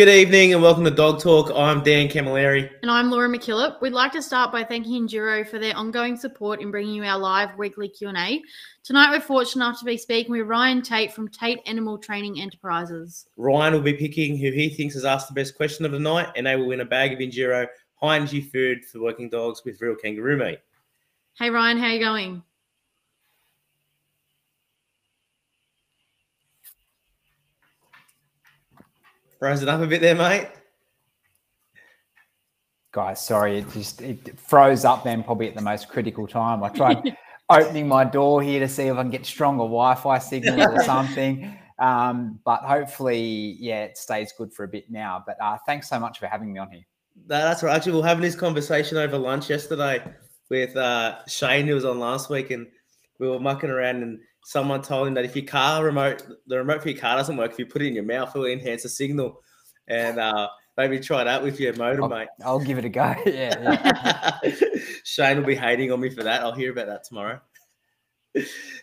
Good evening and welcome to Dog Talk. I'm Dan Camilleri. And I'm Laura McKillop. We'd like to start by thanking Enduro for their ongoing support in bringing you our live weekly Q&A. Tonight we're fortunate enough to be speaking with Ryan Tate from Tate Animal Training Enterprises. Ryan will be picking who he thinks has asked the best question of the night and they will win a bag of Enduro high energy food for working dogs with real kangaroo meat. Hey Ryan, how are you going? Froze it up a bit there, mate. Guys, sorry, it just it froze up then probably at the most critical time. I tried opening my door here to see if I can get stronger Wi-Fi signal or something. Um, but hopefully, yeah, it stays good for a bit now. But uh, thanks so much for having me on here. No, that's right. Actually, we are having this conversation over lunch yesterday with uh, Shane, who was on last week, and we were mucking around and someone told him that if your car remote, the remote for your car doesn't work, if you put it in your mouth, it'll enhance the signal. And uh, maybe try that with your motor, I'll, mate. I'll give it a go. yeah. yeah. Shane will be hating on me for that. I'll hear about that tomorrow.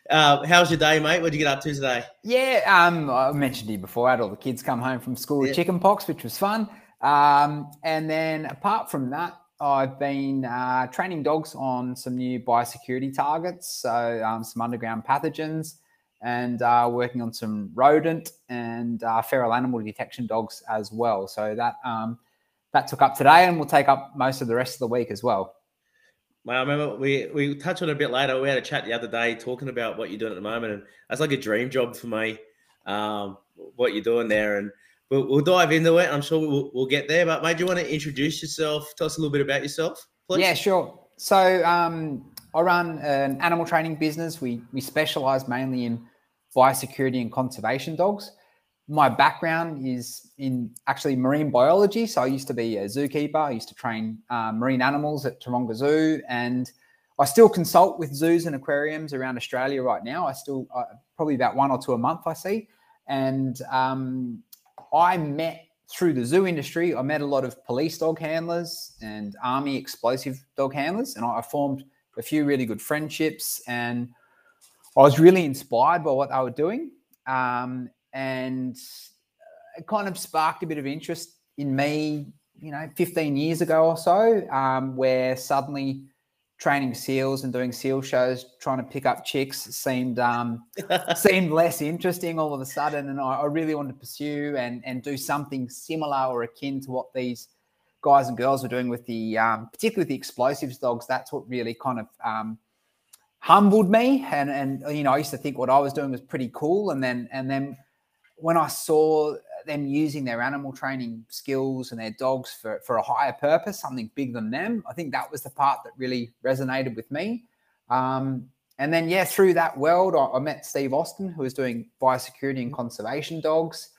Uh, how was your day, mate? What did you get up to today? Yeah, um, I mentioned to you before, I had all the kids come home from school with chicken pox, which was fun. Um, and then apart from that, I've been uh, training dogs on some new biosecurity targets, so um, some underground pathogens, and uh, working on some rodent and uh, feral animal detection dogs as well. So that um, that took up today, and will take up most of the rest of the week as well. Well, I remember we we touched on it a bit later. We had a chat the other day talking about what you're doing at the moment, and that's like a dream job for me. Um, what you're doing there, and we'll, we'll dive into it. I'm sure we'll, we'll get there. But, mate, do you want to introduce yourself? Tell us a little bit about yourself, please. Yeah, sure. So, um, I run an animal training business. We we specialize mainly in biosecurity and conservation dogs. My background is in actually marine biology. So I used to be a zookeeper. I used to train uh, marine animals at Taronga Zoo, and I still consult with zoos and aquariums around Australia right now. I still uh, probably about one or two a month I see, and um, I met through the zoo industry, I met a lot of police dog handlers and army explosive dog handlers, and I formed a few really good friendships. And I was really inspired by what they were doing, um, and it kind of sparked a bit of interest in me. You know, 15 years ago or so, um, where suddenly training seals and doing seal shows, trying to pick up chicks seemed um, seemed less interesting all of a sudden, and I, I, really wanted to pursue and and do something similar or akin to what these guys and girls were doing with the um, particularly with the explosives dogs. That's what really kind of um, humbled me, and and you know I used to think what I was doing was pretty cool, and then and then when I saw them using their animal training skills and their dogs for, for a higher purpose, something bigger than them. I think that was the part that really resonated with me. Um, and then, yeah, through that world, I, I, met Steve Austin, who was doing biosecurity and conservation dogs.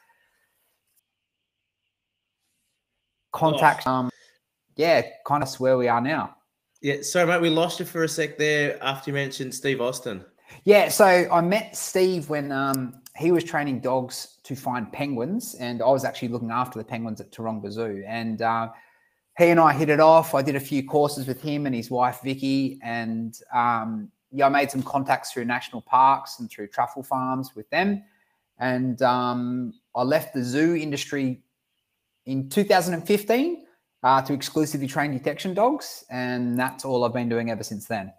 Contact, oh. um, yeah, kind of where we are now. Yeah, sorry, mate, we lost you for a sec there after you mentioned Steve Austin. Yeah, so I met Steve when um, he was training dogs to find penguins, and I was actually looking after the penguins at Taronga Zoo. And uh, he and I hit it off. I did a few courses with him and his wife Vicky, and um, yeah, I made some contacts through national parks and through truffle farms with them. And um, I left the zoo industry in 2015 uh, to exclusively train detection dogs, and that's all I've been doing ever since then.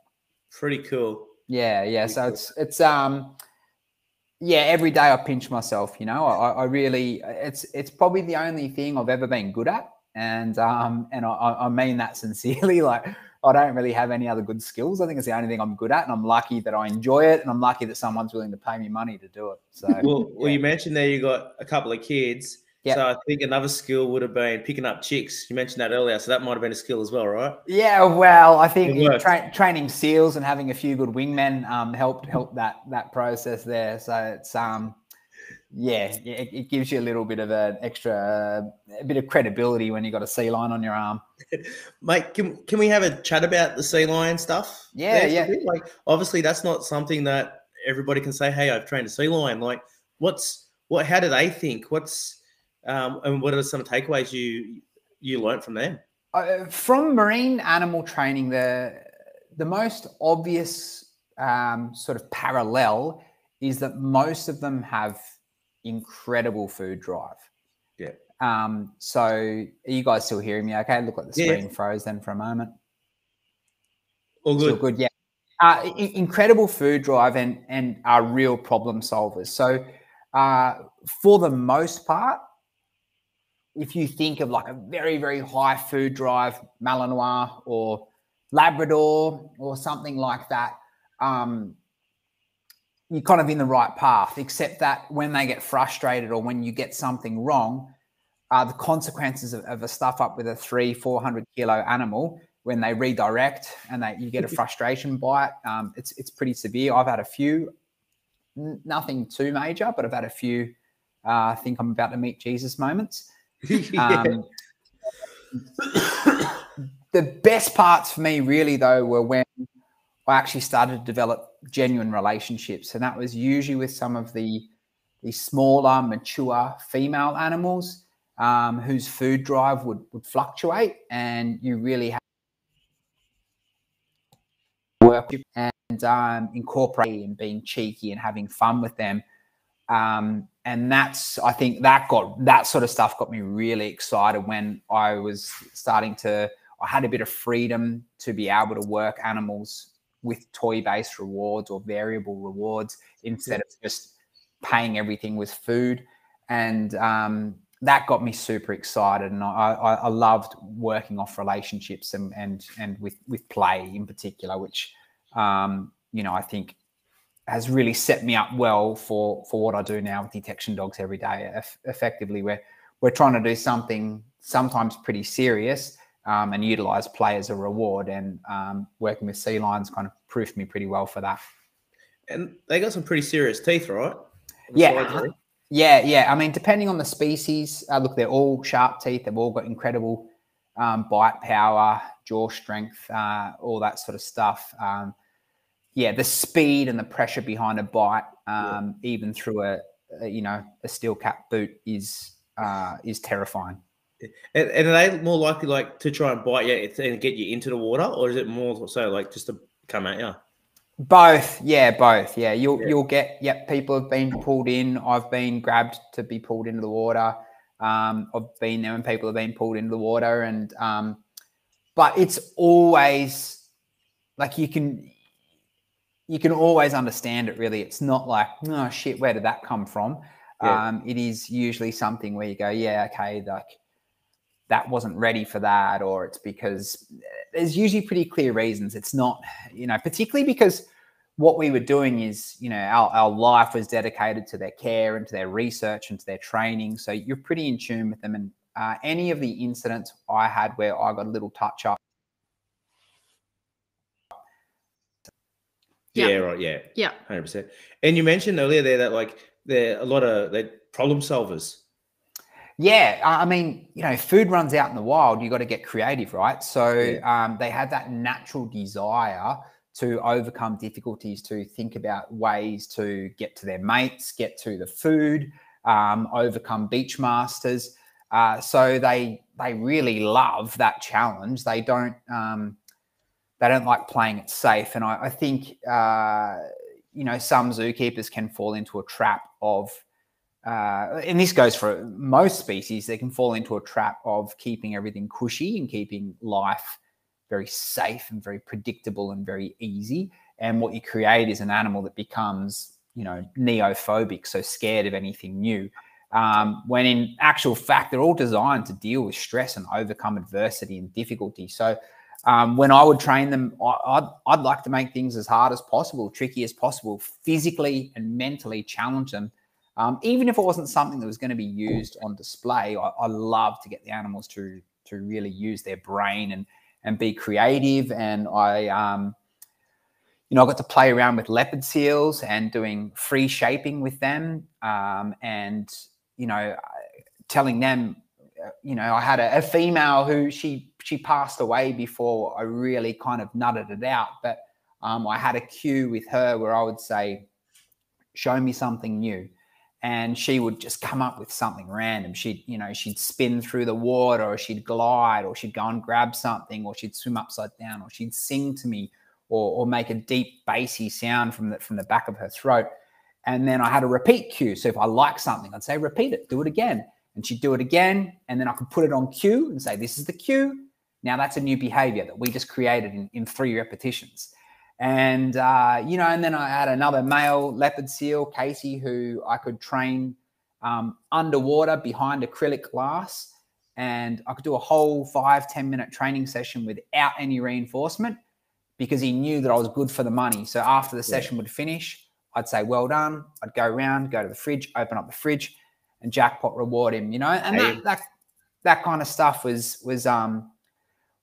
Pretty cool. Yeah, yeah. Pretty so cool. it's it's um yeah, every day I pinch myself. You know, I, I, really it's it's probably the only thing I've ever been good at, and um and I, I mean that sincerely. Like I don't really have any other good skills. I think it's the only thing I'm good at, and I'm lucky that I enjoy it, and I'm lucky that someone's willing to pay me money to do it. So well, yeah. well, you mentioned there you got a couple of kids. Yep. So I think another skill would have been picking up chicks. You mentioned that earlier, so that might have been a skill as well, right? Yeah, well, I think tra- training seals and having a few good wingmen um, helped help that that process there. So it's um, yeah, it, it gives you a little bit of an extra, uh, a bit of credibility when you got a sea lion on your arm. Mate, can can we have a chat about the sea lion stuff? Yeah, yeah. Like, obviously, that's not something that everybody can say. Hey, I've trained a sea lion. Like, what's what? How do they think? What's um, and what are some takeaways you you learned from them? Uh, from marine animal training, the the most obvious um, sort of parallel is that most of them have incredible food drive. Yeah. Um, so are you guys still hearing me? Okay, look like the Yeah. screen froze then for a moment. All Still good. good, yeah. Uh, i- incredible food drive and and are real problem solvers. So, uh, for the most part, if you think of like a very very high food drive Malinois or Labrador or something like that, um, you're kind of in the right path. Except that when they get frustrated or when you get something wrong, uh, the consequences of, of a stuff up with a three, four hundred kilo animal when they redirect and that you get a frustration bite. Um, it's it's pretty severe. I've had a few, n- nothing too major, but I've had a few. Uh, I think I'm about to meet Jesus moments. Um, the best parts for me, really, though, were when I actually started to develop genuine relationships, and that was usually with some of the the smaller, mature female animals um, whose food drive would would fluctuate, and you really have work and um, incorporate and being cheeky and having fun with them. Um, and that's I think that got that sort of stuff got me really excited when I was starting to I had a bit of freedom to be able to work animals with toy based rewards or variable rewards instead of just paying everything with food. And um, that got me super excited and I, I, I loved working off relationships and and and with with play in particular which um, you know I think has really set me up well for for what I do now with detection dogs every day. Eff- effectively, we're we're trying to do something sometimes pretty serious um, and utilize play as a reward. And um, working with sea lions kind of proved me pretty well for that. and they got some pretty serious teeth, right? Yeah. Yeah, yeah. I mean, depending on the species, uh, look, they're all sharp teeth. They've all got incredible um, bite power, jaw strength, uh, all that sort of stuff. Um, yeah, the speed and the pressure behind a bite, um, even through a, a you know a steel cap boot, is uh, is terrifying. And, and are they more likely like to try and bite you and get you into the water, or is it more so like just to come at you? Both, yeah, both, yeah. You'll Yeah. you'll get, yep. People have been pulled in. I've been grabbed to be pulled into the water. Um, I've been there when people have been pulled into the water, and um, but it's always like you can you can always understand it. Really, it's not like oh shit, where did that come from? Yeah. Um, it is usually something where you go, yeah, okay, like that wasn't ready for that, or it's because there's usually pretty clear reasons. It's not, you know, particularly because what we were doing is, you know, our, our life was dedicated to their care and to their research and to their training. So you're pretty in tune with them. And uh, any of the incidents I had where I got a little touch up, Yeah. Yeah, right. Yeah, Yeah. hundred percent. And you mentioned earlier there that like they're a lot of they're problem solvers. Yeah, I I mean, you know, food runs out in the wild. You got to get creative, right? So um, they have that natural desire to overcome difficulties, to think about ways to get to their mates, get to the food, um, overcome beach masters. Uh, so they they really love that challenge. They don't um, they don't like playing it safe, and I, I think uh, you know some zookeepers can fall into a trap of uh, and this goes for most species, they can fall into a trap of keeping everything cushy and keeping life very safe and very predictable and very easy. And what you create is an animal that becomes, you know, neophobic, so scared of anything new. Um, when in actual fact, they're all designed to deal with stress and overcome adversity and difficulty. So um, when I would train them, I, I'd, I'd like to make things as hard as possible, tricky as possible, physically and mentally challenge them um, even if it wasn't something that was going to be used on display, I, I love to get the animals to to really use their brain and and be creative. And I, um, you know, I got to play around with leopard seals and doing free shaping with them, um, and you know, telling them, you know, I had a, a female who she she passed away before I really kind of nutted it out, but um, I had a cue with her where I would say, "Show me something new." and she would just come up with something random. She'd, you know, she'd spin through the water or she'd glide or she'd go and grab something or she'd swim upside down or she'd sing to me or, or make a deep bassy sound from the, from the back of her throat. And then I had a repeat cue. So if I like something, I'd say, repeat it, do it again. And she'd do it again, and then I could put it on cue and say, "This is the cue." Now that's a new behavior that we just created in, in three repetitions. And uh, you know, and then I had another male leopard seal, Casey, who I could train um, underwater behind acrylic glass, and I could do a whole five ten minute training session without any reinforcement because he knew that I was good for the money. So after the session yeah. would finish, I'd say, "Well done." I'd go around, go to the fridge, open up the fridge, and jackpot reward him. You know, and hey. that, that that kind of stuff was was um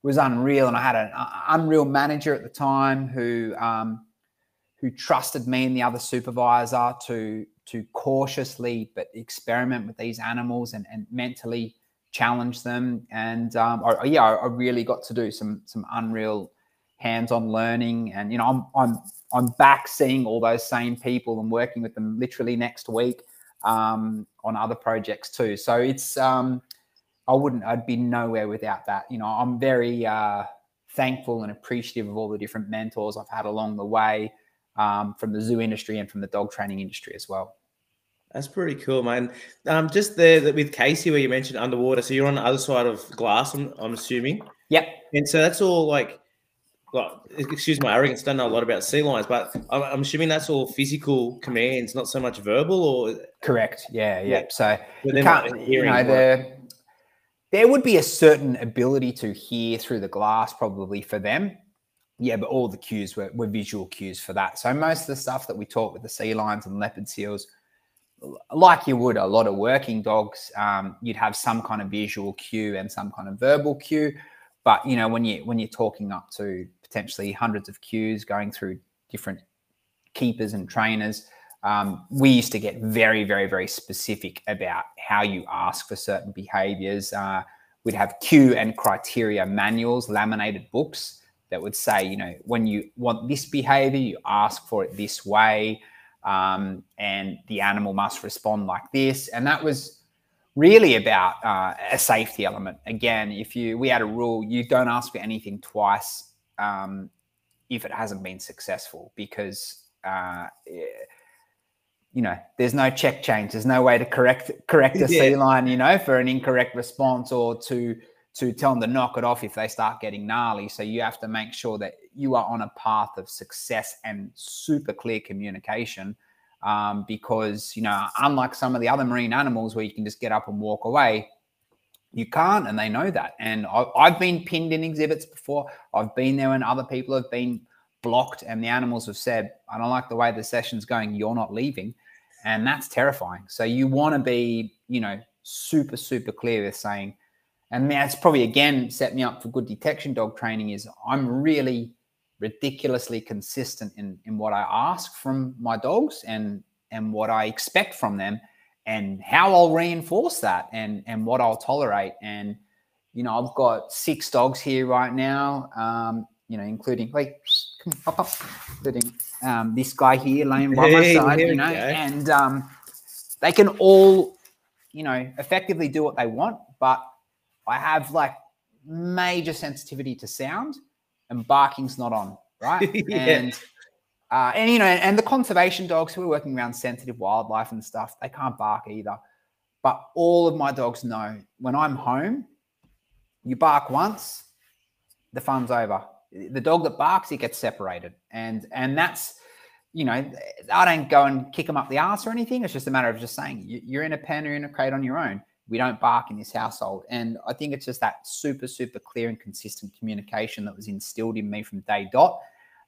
was unreal. And I had an unreal manager at the time who um, who trusted me and the other supervisor to to cautiously but experiment with these animals and, and mentally challenge them. And um, I, yeah, I really got to do some some unreal hands-on learning. And you know, I'm I'm I'm back seeing all those same people and working with them literally next week um, on other projects too. So it's um, I wouldn't, I'd be nowhere without that. You know, I'm very uh, thankful and appreciative of all the different mentors I've had along the way um, from the zoo industry and from the dog training industry as well. That's pretty cool, man. Um, just there with Casey, where you mentioned underwater, so you're on the other side of glass. I'm, I'm assuming. Yep. And so that's all like, well, excuse my arrogance. Don't know a lot about sea lions, but I'm, I'm, assuming that's all physical commands, not so much verbal. Or correct? Yeah, yeah. So you, can't, you know, the there would be a certain ability to hear through the glass probably for them. Yeah, but all the cues were, were visual cues for that. So most of the stuff that we taught with the sea lions and leopard seals, like you would a lot of working dogs, um, you'd have some kind of visual cue and some kind of verbal cue. But you know, when you when you're talking up to potentially hundreds of cues going through different keepers and trainers, um, we used to get very, very, very specific about how you ask for certain behaviors. Uh, we'd have cue and criteria manuals, laminated books that would say, you know, when you want this behavior, you ask for it this way, um, and the animal must respond like this. And that was really about uh, a safety element. Again, if you we had a rule, you don't ask for anything twice um, if it hasn't been successful, because uh, you know, there's no check change. There's no way to correct correct a yeah. sea lion, you know, for an incorrect response or to to tell them to knock it off if they start getting gnarly. So you have to make sure that you are on a path of success and super clear communication. Um, because you know, unlike some of the other marine animals where you can just get up and walk away, you can't, and they know that. And I, I've been pinned in exhibits before. I've been there when other people have been blocked, and the animals have said, "I don't like the way the session's going. You're not leaving." and that's terrifying. So you want to be, you know, super super clear with saying, and that's probably again set me up for good detection dog training. Is I'm really ridiculously consistent in in what I ask from my dogs and and what I expect from them and how I'll reinforce that and and what I'll tolerate and you know I've got six dogs here right now um, you know including like up, including um, this guy here laying by my side, you know, and um, they can all, you know, effectively do what they want. But I have like major sensitivity to sound, and barking's not on, right? yeah. And uh, and you know, and the conservation dogs who are working around sensitive wildlife and stuff, they can't bark either. But all of my dogs know when I'm home, you bark once, the fun's over the dog that barks, it gets separated, and and that's you know I don't go and kick them up the ass or anything. It's just a matter of just saying you're in a pen or in a crate on your own. We don't bark in this household, and I think it's just that super super clear and consistent communication that was instilled in me from day dot.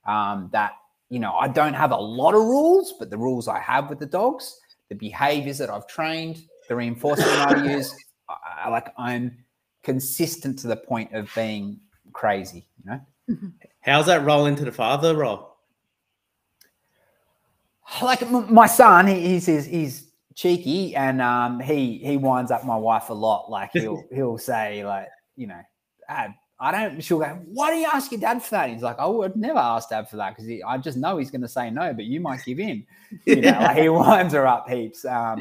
Um, that you know I don't have a lot of rules, but the rules I have with the dogs, the behaviors that I've trained, the reinforcement I use, I, like I'm consistent to the point of being crazy. You know. How's that roll into the father role? Like my son, he, he's he's cheeky, and um, he he winds up my wife a lot. Like he'll he'll say like you know, Dad, I don't. She'll go, why do you ask your dad for that? He's like, I would never ask dad for that because I just know he's going to say no, but you might give in. You know, like he winds her up heaps. Um,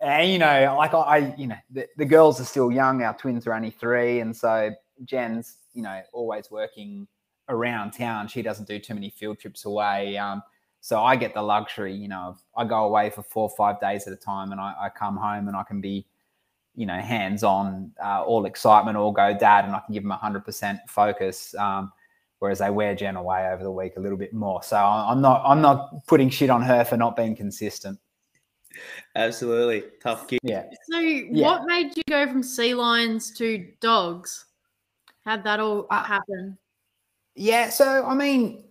and you know, like I, I you know, the, the girls are still young. Our twins are only three, and so Jen's, you know, always working around town. She doesn't do too many field trips away. Um, so I get the luxury, you know, I go away for four or five days at a time and I, I come home and I can be, you know, hands on, uh, all excitement, all go dad, and I can give them 100% focus. Um, whereas they wear Jen away over the week a little bit more. So I'm not I'm not putting shit on her for not being consistent. Absolutely tough kid. Yeah. So, what made you go from sea lions to dogs? How'd that all Uh, happen? Yeah, so I mean,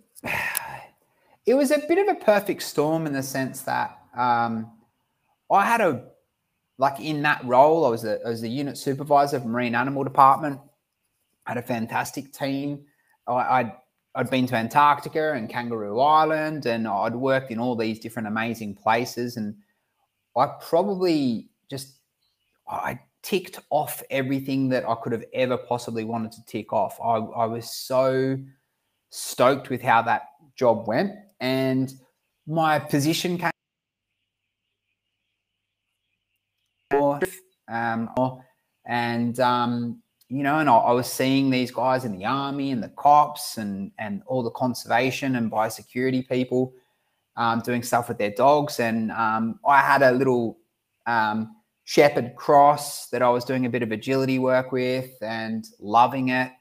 it was a bit of a perfect storm in the sense that um, I had a like in that role, I was I was the unit supervisor of marine animal department. I had a fantastic team. I, I'd I'd been to Antarctica and Kangaroo Island, and I'd worked in all these different amazing places, and I probably just I ticked off everything that I could have ever possibly wanted to tick off. I, I was so stoked with how that job went, and my position came. Um, and um, you know, and I, I, was seeing these guys in the army and the cops and and all the conservation and biosecurity people um, doing stuff with their dogs, and um, I had a little um, shepherd cross that I was doing a bit of agility work with and loving it,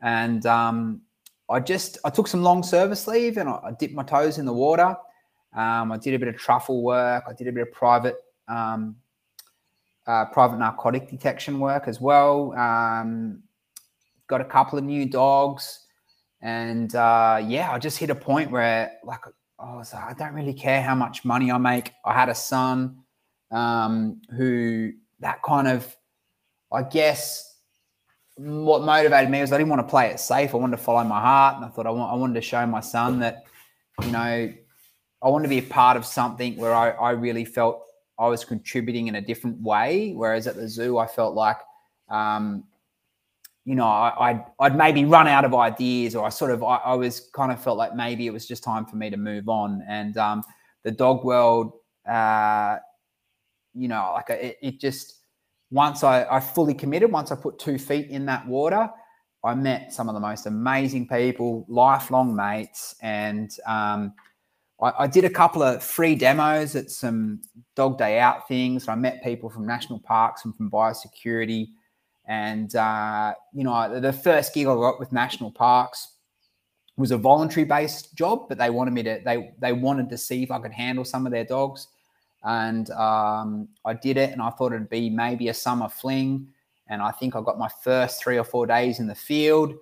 and um, I just I took some long service leave and I, I dipped my toes in the water. Um, I did a bit of truffle work. I did a bit of private um, uh, private narcotic detection work as well. Um, got a couple of new dogs, and uh, yeah, I just hit a point where like I was like, I don't really care how much money I make. I had a son um, who that kind of, I guess, what motivated me was I didn't want to play it safe. I wanted to follow my heart, and I thought I, want, I wanted to show my son that, you know, I wanted to be a part of something where I, I really felt I was contributing in a different way. Whereas at the zoo, I felt like, um, you know, I, would I'd maybe run out of ideas, or I sort of I, I, was kind of felt like maybe it was just time for me to move on. And um, the dog world, uh, you know, like it, it just once I, I fully committed, once I put two feet in that water, I met some of the most amazing people, lifelong mates, and um, I, I, did a couple of free demos at some dog day out things. I met people from national parks and from biosecurity. And, uh, you know, the first gig I got with national parks was a voluntary based job, but they wanted me to, they, they wanted to see if I could handle some of their dogs. And um, I did it and I thought it'd be maybe a summer fling. And I think I got my first three or four days in the field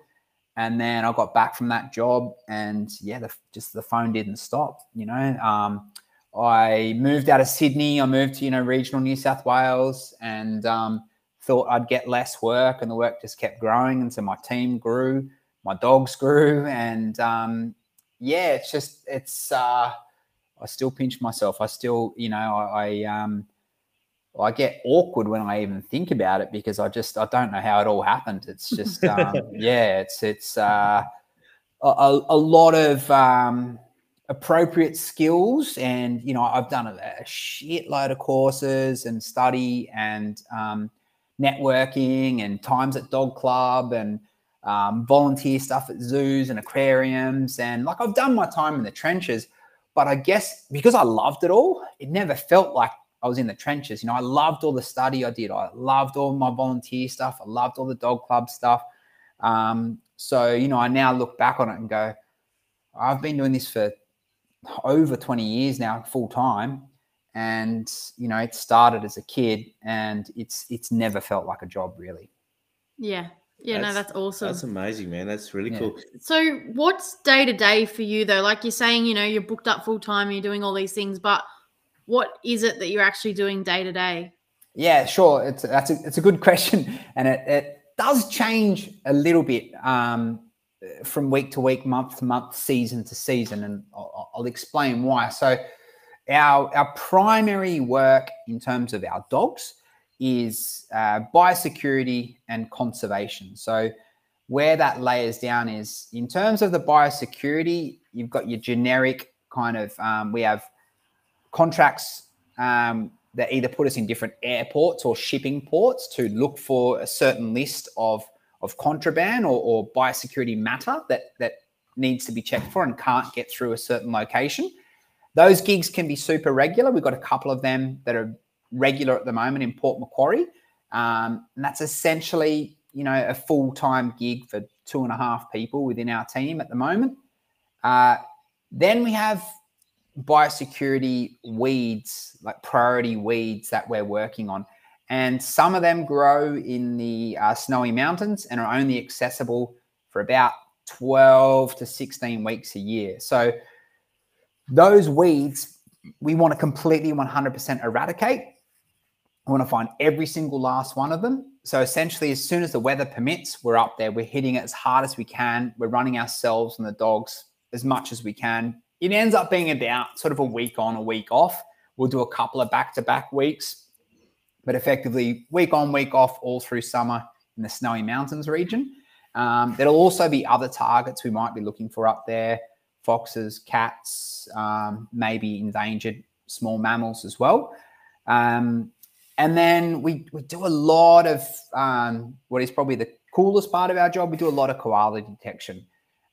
and then I got back from that job, and yeah, the, just the phone didn't stop. You know, um, I moved out of Sydney. I moved to you know regional New South Wales, and um, thought I'd get less work, and the work just kept growing, and so my team grew, my dogs grew, and um, yeah, it's just it's. Uh, I still pinch myself. I still, you know, I, I um, I get awkward when I even think about it because I just I don't know how it all happened. It's just um, yeah, it's it's uh, a, a lot of um, appropriate skills, and you know I've done a, a shitload of courses and study and um, networking and times at dog club and um, volunteer stuff at zoos and aquariums and like I've done my time in the trenches. But I guess because I loved it all, it never felt like I was in the trenches. You know, I loved all the study I did. I loved all my volunteer stuff. I loved all the dog club stuff. Um, so, you know, I now look back on it and go, I've been doing this for over 20 years now, full time. And, you know, it started as a kid and it's it's never felt like a job really. Yeah. Yeah, that's, no, that's awesome. That's amazing, man. That's really yeah. cool. So, what's day to day for you though? Like you're saying, you know, you're booked up full time, you're doing all these things, but what is it that you're actually doing day to day? Yeah, sure. It's that's a, it's a good question, and it, it does change a little bit um, from week to week, month to month, season to season, and I'll, I'll explain why. So, our our primary work in terms of our dogs is uh, biosecurity and conservation. So, where that layers down is in terms of the biosecurity, you've got your generic kind of um, we have contracts um, that either put us in different airports or shipping ports to look for a certain list of of contraband or, or biosecurity matter that that needs to be checked for and can't get through a certain location. Those gigs can be super regular. We've got a couple of them that are regular at the moment in Port Macquarie. Um, and that's essentially, you know, a full time gig for two and a half people within our team at the moment. Uh, then we have biosecurity weeds, like priority weeds that we're working on. And some of them grow in the uh, snowy mountains and are only accessible for about 12 to 16 weeks a year. So those weeds, we want to completely 100% eradicate. We want to find every single last one of them. So essentially, as soon as the weather permits, we're up there. We're hitting it as hard as we can. We're running ourselves and the dogs as much as we can. It ends up being about sort of a week on, a week off. We'll do a couple of back to back weeks, but effectively week on, week off all through summer in the Snowy Mountains region. Um, there'll also be other targets we might be looking for up there foxes, cats, um, maybe endangered small mammals as well. Um, and then we, we do a lot of um, what is probably the coolest part of our job. We do a lot of koala detection.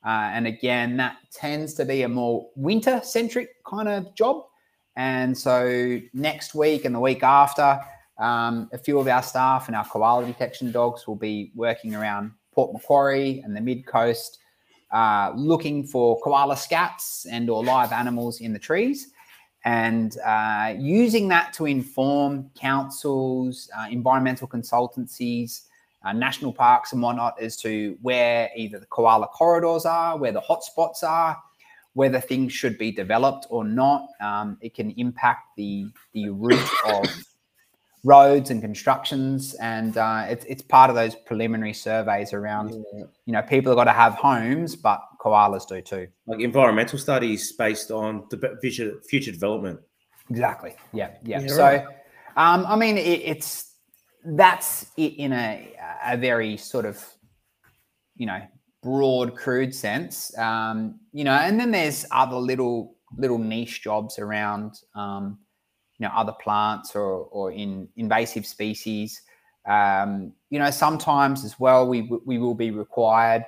Uh, and again, that tends to be a more winter centric kind of job. And so next week and the week after, um, a few of our staff and our koala detection dogs will be working around Port Macquarie and the mid coast, uh, looking for koala scats and or live animals in the trees, and uh, using that to inform councils, uh, environmental consultancies, uh, national parks and whatnot as to where either the koala corridors are, where the hotspots are, whether things should be developed or not. Um, it can impact the the route of roads and constructions, and uh, it's it's part of those preliminary surveys around. Yeah. You know, people have got to have homes, but koalas do too. Like environmental studies based on the future future development. Exactly. Yeah. Yeah. yeah so, right. um, I mean, it, it's that's it in a a very sort of you know broad crude sense. Um, you know and then there's other little little niche jobs around um, you know other plants or or in invasive species. Um, you know sometimes as well we we will be required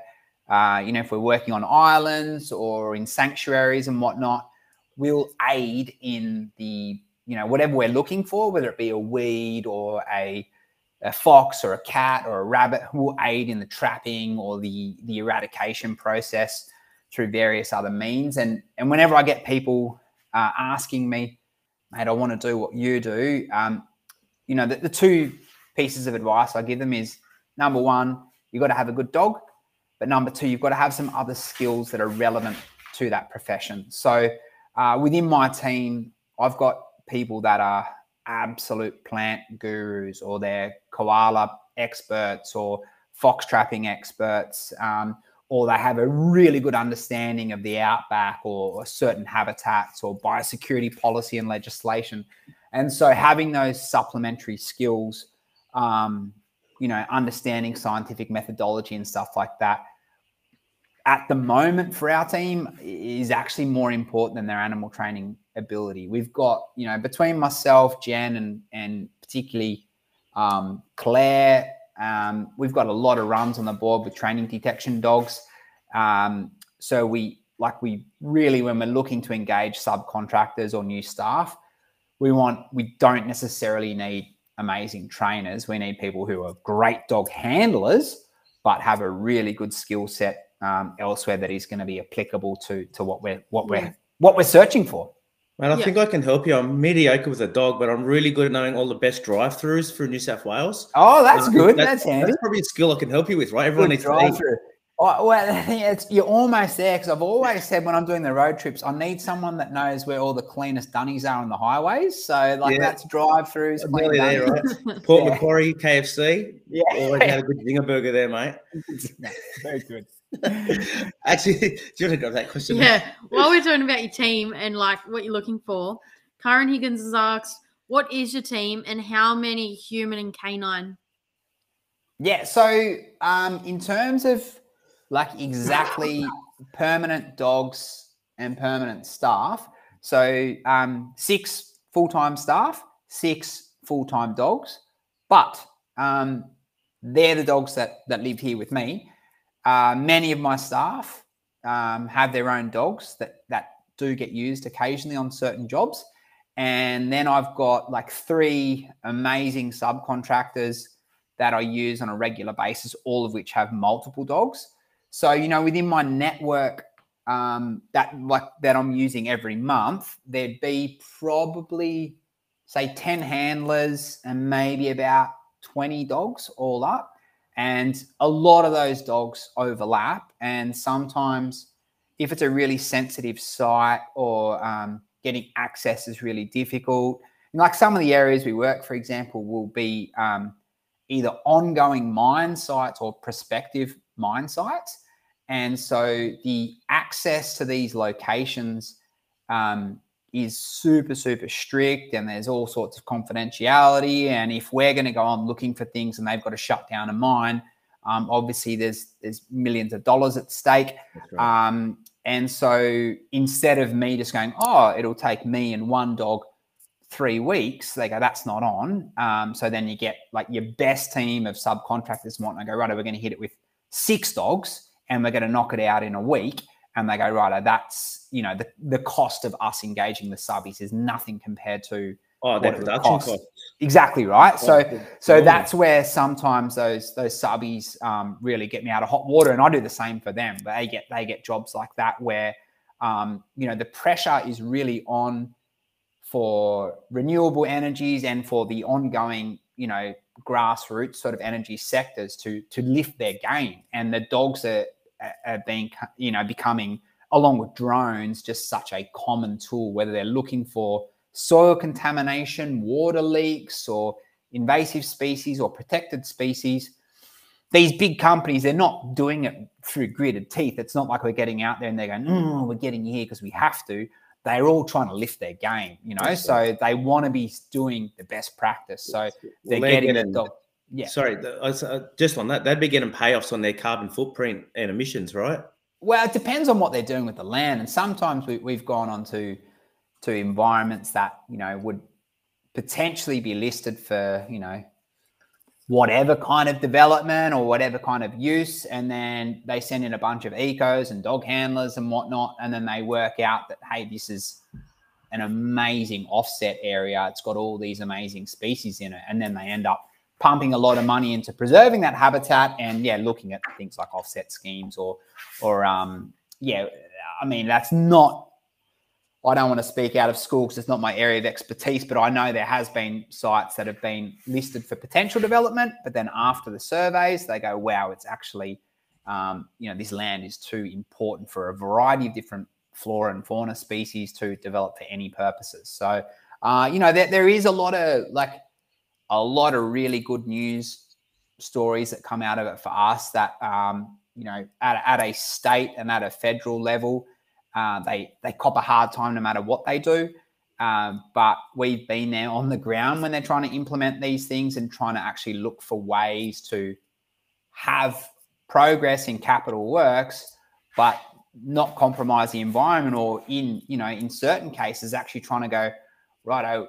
uh, you know if we're working on islands or in sanctuaries and whatnot we'll aid in the you know whatever we're looking for whether it be a weed or a a fox or a cat or a rabbit who will aid in the trapping or the the eradication process through various other means. And and whenever I get people uh, asking me, mate, I want to do what you do, um, you know, the, the two pieces of advice I give them is number one, you've got to have a good dog, but number two, you've got to have some other skills that are relevant to that profession. So uh, within my team, I've got people that are absolute plant gurus or they're koala experts or fox trapping experts, um, or they have a really good understanding of the outback or, or certain habitats or biosecurity policy and legislation. And so having those supplementary skills, um, you know, understanding scientific methodology and stuff like that at the moment for our team is actually more important than their animal training ability. We've got, you know, between myself, Jen, and and particularly um, Claire, um, we've got a lot of runs on the board with training detection dogs. Um, so we like we really when we're looking to engage subcontractors or new staff, we want we don't necessarily need amazing trainers. We need people who are great dog handlers, but have a really good skill set um, elsewhere that is going to be applicable to to what we're what we're what we're searching for. And I yeah. think I can help you. I'm mediocre with a dog, but I'm really good at knowing all the best drive-throughs through New South Wales. Oh, that's good. That's, that's, handy. That's probably a skill I can help you with, right? Everyone good needs drive through. Oh, well, it's, you're almost there because I've always said when I'm doing the road trips, I need someone that knows where all the cleanest dunnies are on the highways. So, like, yeah. that's drive-throughs. Really there, right? Port yeah. Macquarie, KFC. Yeah, always had a good Zinger burger there, mate. Very good. Actually, do you want to go that question? Yeah. While we're talking about your team and like what you're looking for, Karen Higgins has asked, "What is your team and how many human and canine?" Yeah. So, um, in terms of like exactly permanent dogs and permanent staff, so um, six full time staff, six full time dogs, but um, they're the dogs that that live here with me. Uh, many of my staff um, have their own dogs that that do get used occasionally on certain jobs, and then I've got like three amazing subcontractors that I use on a regular basis, all of which have multiple dogs. So, you know, within my network um, that like that I'm using every month, there'd be probably say 10 handlers and maybe about 20 dogs all up. And a lot of those dogs overlap. And sometimes, if it's a really sensitive site or um, getting access is really difficult, like some of the areas we work, for example, will be um, either ongoing mine sites or prospective mine sites. And so the access to these locations um, is super, super strict, and there's all sorts of confidentiality. And if we're going to go on looking for things and they've got to shut down a mine, um, obviously there's there's millions of dollars at stake. Right. Um, and so instead of me just going, oh, it'll take me and one dog three weeks, they go, that's not on. Um, so then you get like your best team of subcontractors and whatnot. go, right, we're going to hit it with six dogs and we're going to knock it out in a week and they go, right, that's you know the, the cost of us engaging the subbies is nothing compared to oh their production cost. costs. Exactly right. So so that's where sometimes those those subbies um, really get me out of hot water, and I do the same for them. But they get they get jobs like that where um, you know the pressure is really on for renewable energies and for the ongoing you know grassroots sort of energy sectors to to lift their game and the dogs are being, you know, becoming along with drones just such a common tool. Whether they're looking for soil contamination, water leaks, or invasive species or protected species. These big companies, they're not doing it through gritted teeth. It's not like we're getting out there and they're going, mm, we're getting here because we have to. They're all trying to lift their game, you know. So they want to be doing the best practice. So they're getting, it yeah. Sorry, uh, just on that, they'd be getting payoffs on their carbon footprint and emissions, right? Well, it depends on what they're doing with the land, and sometimes we, have gone on to to environments that you know would potentially be listed for you know whatever kind of development or whatever kind of use, and then they send in a bunch of ecos and dog handlers and whatnot, and then they work out that hey, this is an amazing offset area. It's got all these amazing species in it, and then they end up pumping a lot of money into preserving that habitat and yeah looking at things like offset schemes or or um yeah i mean that's not i don't want to speak out of school because it's not my area of expertise but i know there has been sites that have been listed for potential development but then after the surveys they go wow it's actually um, you know this land is too important for a variety of different flora and fauna species to develop for any purposes. So uh, you know there, there is a lot of like a lot of really good news stories that come out of it for us that um, you know at, at a state and at a federal level uh, they they cop a hard time no matter what they do. Um, but we've been there on the ground when they're trying to implement these things and trying to actually look for ways to have progress in capital works but not compromise the environment or in you know in certain cases actually trying to go right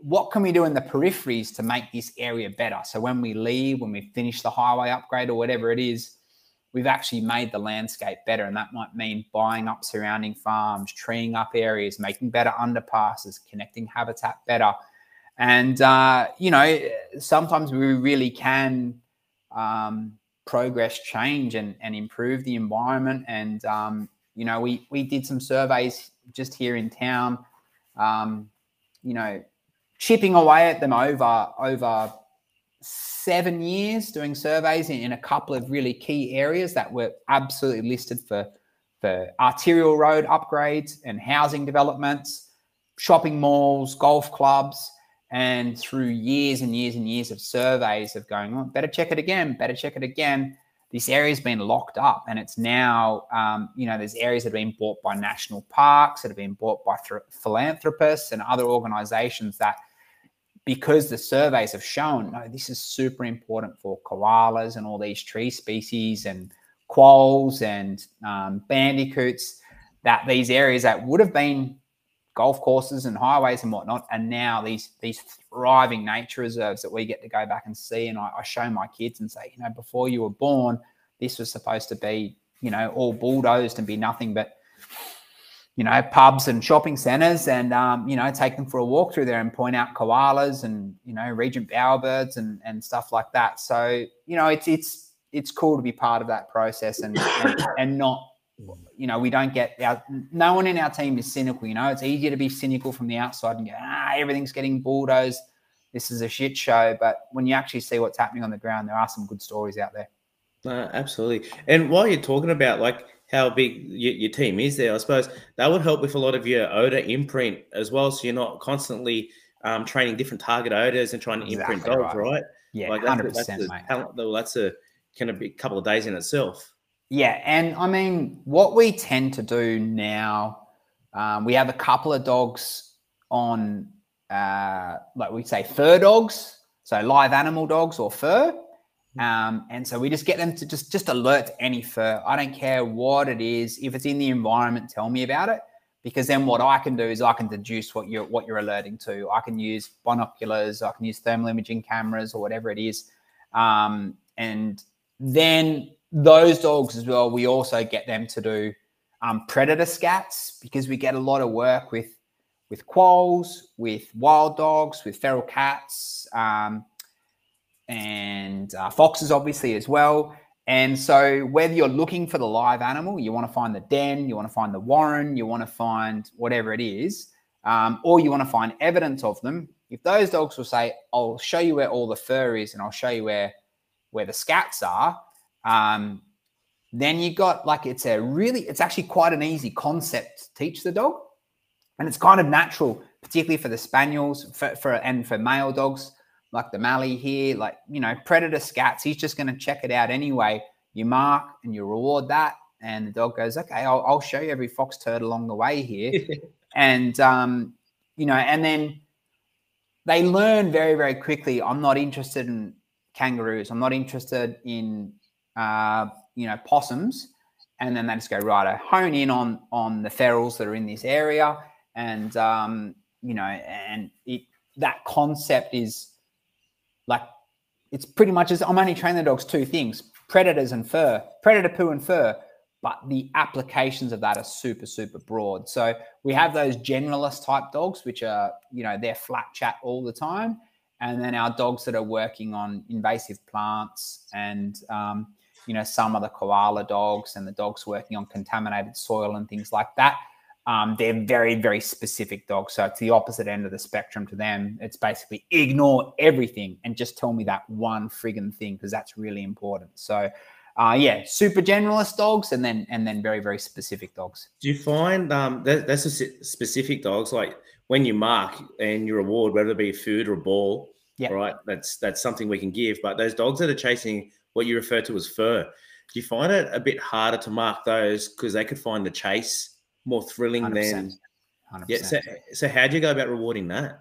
what can we do in the peripheries to make this area better? So when we leave, when we finish the highway upgrade or whatever it is, we've actually made the landscape better. And that might mean buying up surrounding farms, treeing up areas, making better underpasses, connecting habitat better. And, uh, you know, sometimes we really can um, progress change and, and improve the environment. And, um, you know, we, we did some surveys just here in town. Um, you know, chipping away at them over over seven years doing surveys in, in, a couple of really key areas that were absolutely listed for for arterial road upgrades and housing developments, shopping malls, golf clubs, and through years and years and years of surveys of going, oh, better check it again, better check it again. This area's been locked up, and it's now, um, you know, there's areas that have been bought by national parks, that have been bought by philanthropists and other organisations that because the surveys have shown no, this is super important for koalas and all these tree species and quolls and um, bandicoots that these areas that would have been golf courses and highways and whatnot and now these these thriving nature reserves that we get to go back and see. And I, I show my kids and say you know before you were born this was supposed to be you know all bulldozed and be nothing but you know, pubs and shopping centers and, um, you know, take them for a walk through there and point out koalas and, you know, regent bowerbirds and, and stuff like that. So, you know, it's, it's, it's cool to be part of that process and, and, and not, you know, we don't get our, no one in our team is cynical, you know, it's easier to be cynical from the outside and go, ah, everything's getting bulldozed. This is a shit show. But when you actually see what's happening on the ground, there are some good stories out there. Uh, absolutely. And while you're talking about like how big your, your, team is there, I suppose that would help with a lot of your odor imprint as well. So you're not constantly um, training different target odors and trying to exactly imprint dogs, right. right? Yeah, like hundred percent, mate. Well, that's a kind of a couple of days in itself. Yeah, and I mean, what we tend to do now, um, we have a couple of dogs on, uh, like we say, fur dogs, so live animal dogs or fur um, and so we just get them to just just alert any fur. I don't care what it is. If it's in the environment, tell me about it. Because then what I can do is I can deduce what you're what you're alerting to. I can use binoculars, I can use thermal imaging cameras or whatever it is. Um, and then those dogs as well, we also get them to do um, predator scats because we get a lot of work with with quolls, with wild dogs, with feral cats. Um, and uh, foxes, obviously, as well. And so, whether you're looking for the live animal, you want to find the den, you want to find the warren, you want to find whatever it is, um, or you want to find evidence of them. If those dogs will say, "I'll show you where all the fur is, and I'll show you where where the scats are," um, then you got like it's a really, it's actually quite an easy concept to teach the dog, and it's kind of natural, particularly for the spaniels for, for and for male dogs like the Mallee here, like, you know, predator scats, he's just going to check it out anyway. You mark and you reward that. And the dog goes, okay, I'll, I'll show you every fox turd along the way here. and, um, you know, and then they learn very, very quickly. I'm not interested in kangaroos. I'm not interested in, uh, you know, possums. And then they just go, right, I hone in on, on the ferals that are in this area. And, um, you know, and it, that concept is, like it's pretty much as I'm only training the dogs two things predators and fur, predator poo and fur. But the applications of that are super, super broad. So we have those generalist type dogs, which are, you know, they're flat chat all the time. And then our dogs that are working on invasive plants and, um, you know, some of the koala dogs and the dogs working on contaminated soil and things like that um, they're very, very specific dogs. So it's the opposite end of the spectrum to them. It's basically ignore everything and just tell me that one friggin' thing because that's really important. So, uh, yeah, super generalist dogs and then and then very, very specific dogs. Do you find um, that, that's a specific dogs like when you mark and you reward, whether it be food or a ball, yeah. right? That's that's something we can give. But those dogs that are chasing what you refer to as fur, do you find it a bit harder to mark those because they could find the chase? More thrilling 100%. than 100%. yeah. So, so how do you go about rewarding that?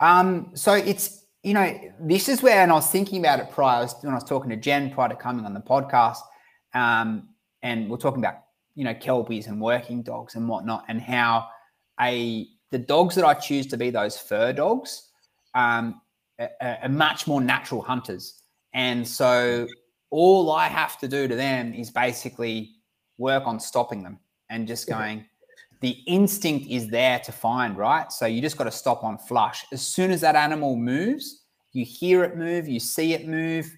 Um, so it's you know this is where, and I was thinking about it prior I was, when I was talking to Jen prior to coming on the podcast, um, and we're talking about you know kelpies and working dogs and whatnot, and how a the dogs that I choose to be those fur dogs um, are, are much more natural hunters, and so all I have to do to them is basically work on stopping them and just going, the instinct is there to find, right? So you just got to stop on flush. As soon as that animal moves, you hear it move, you see it move,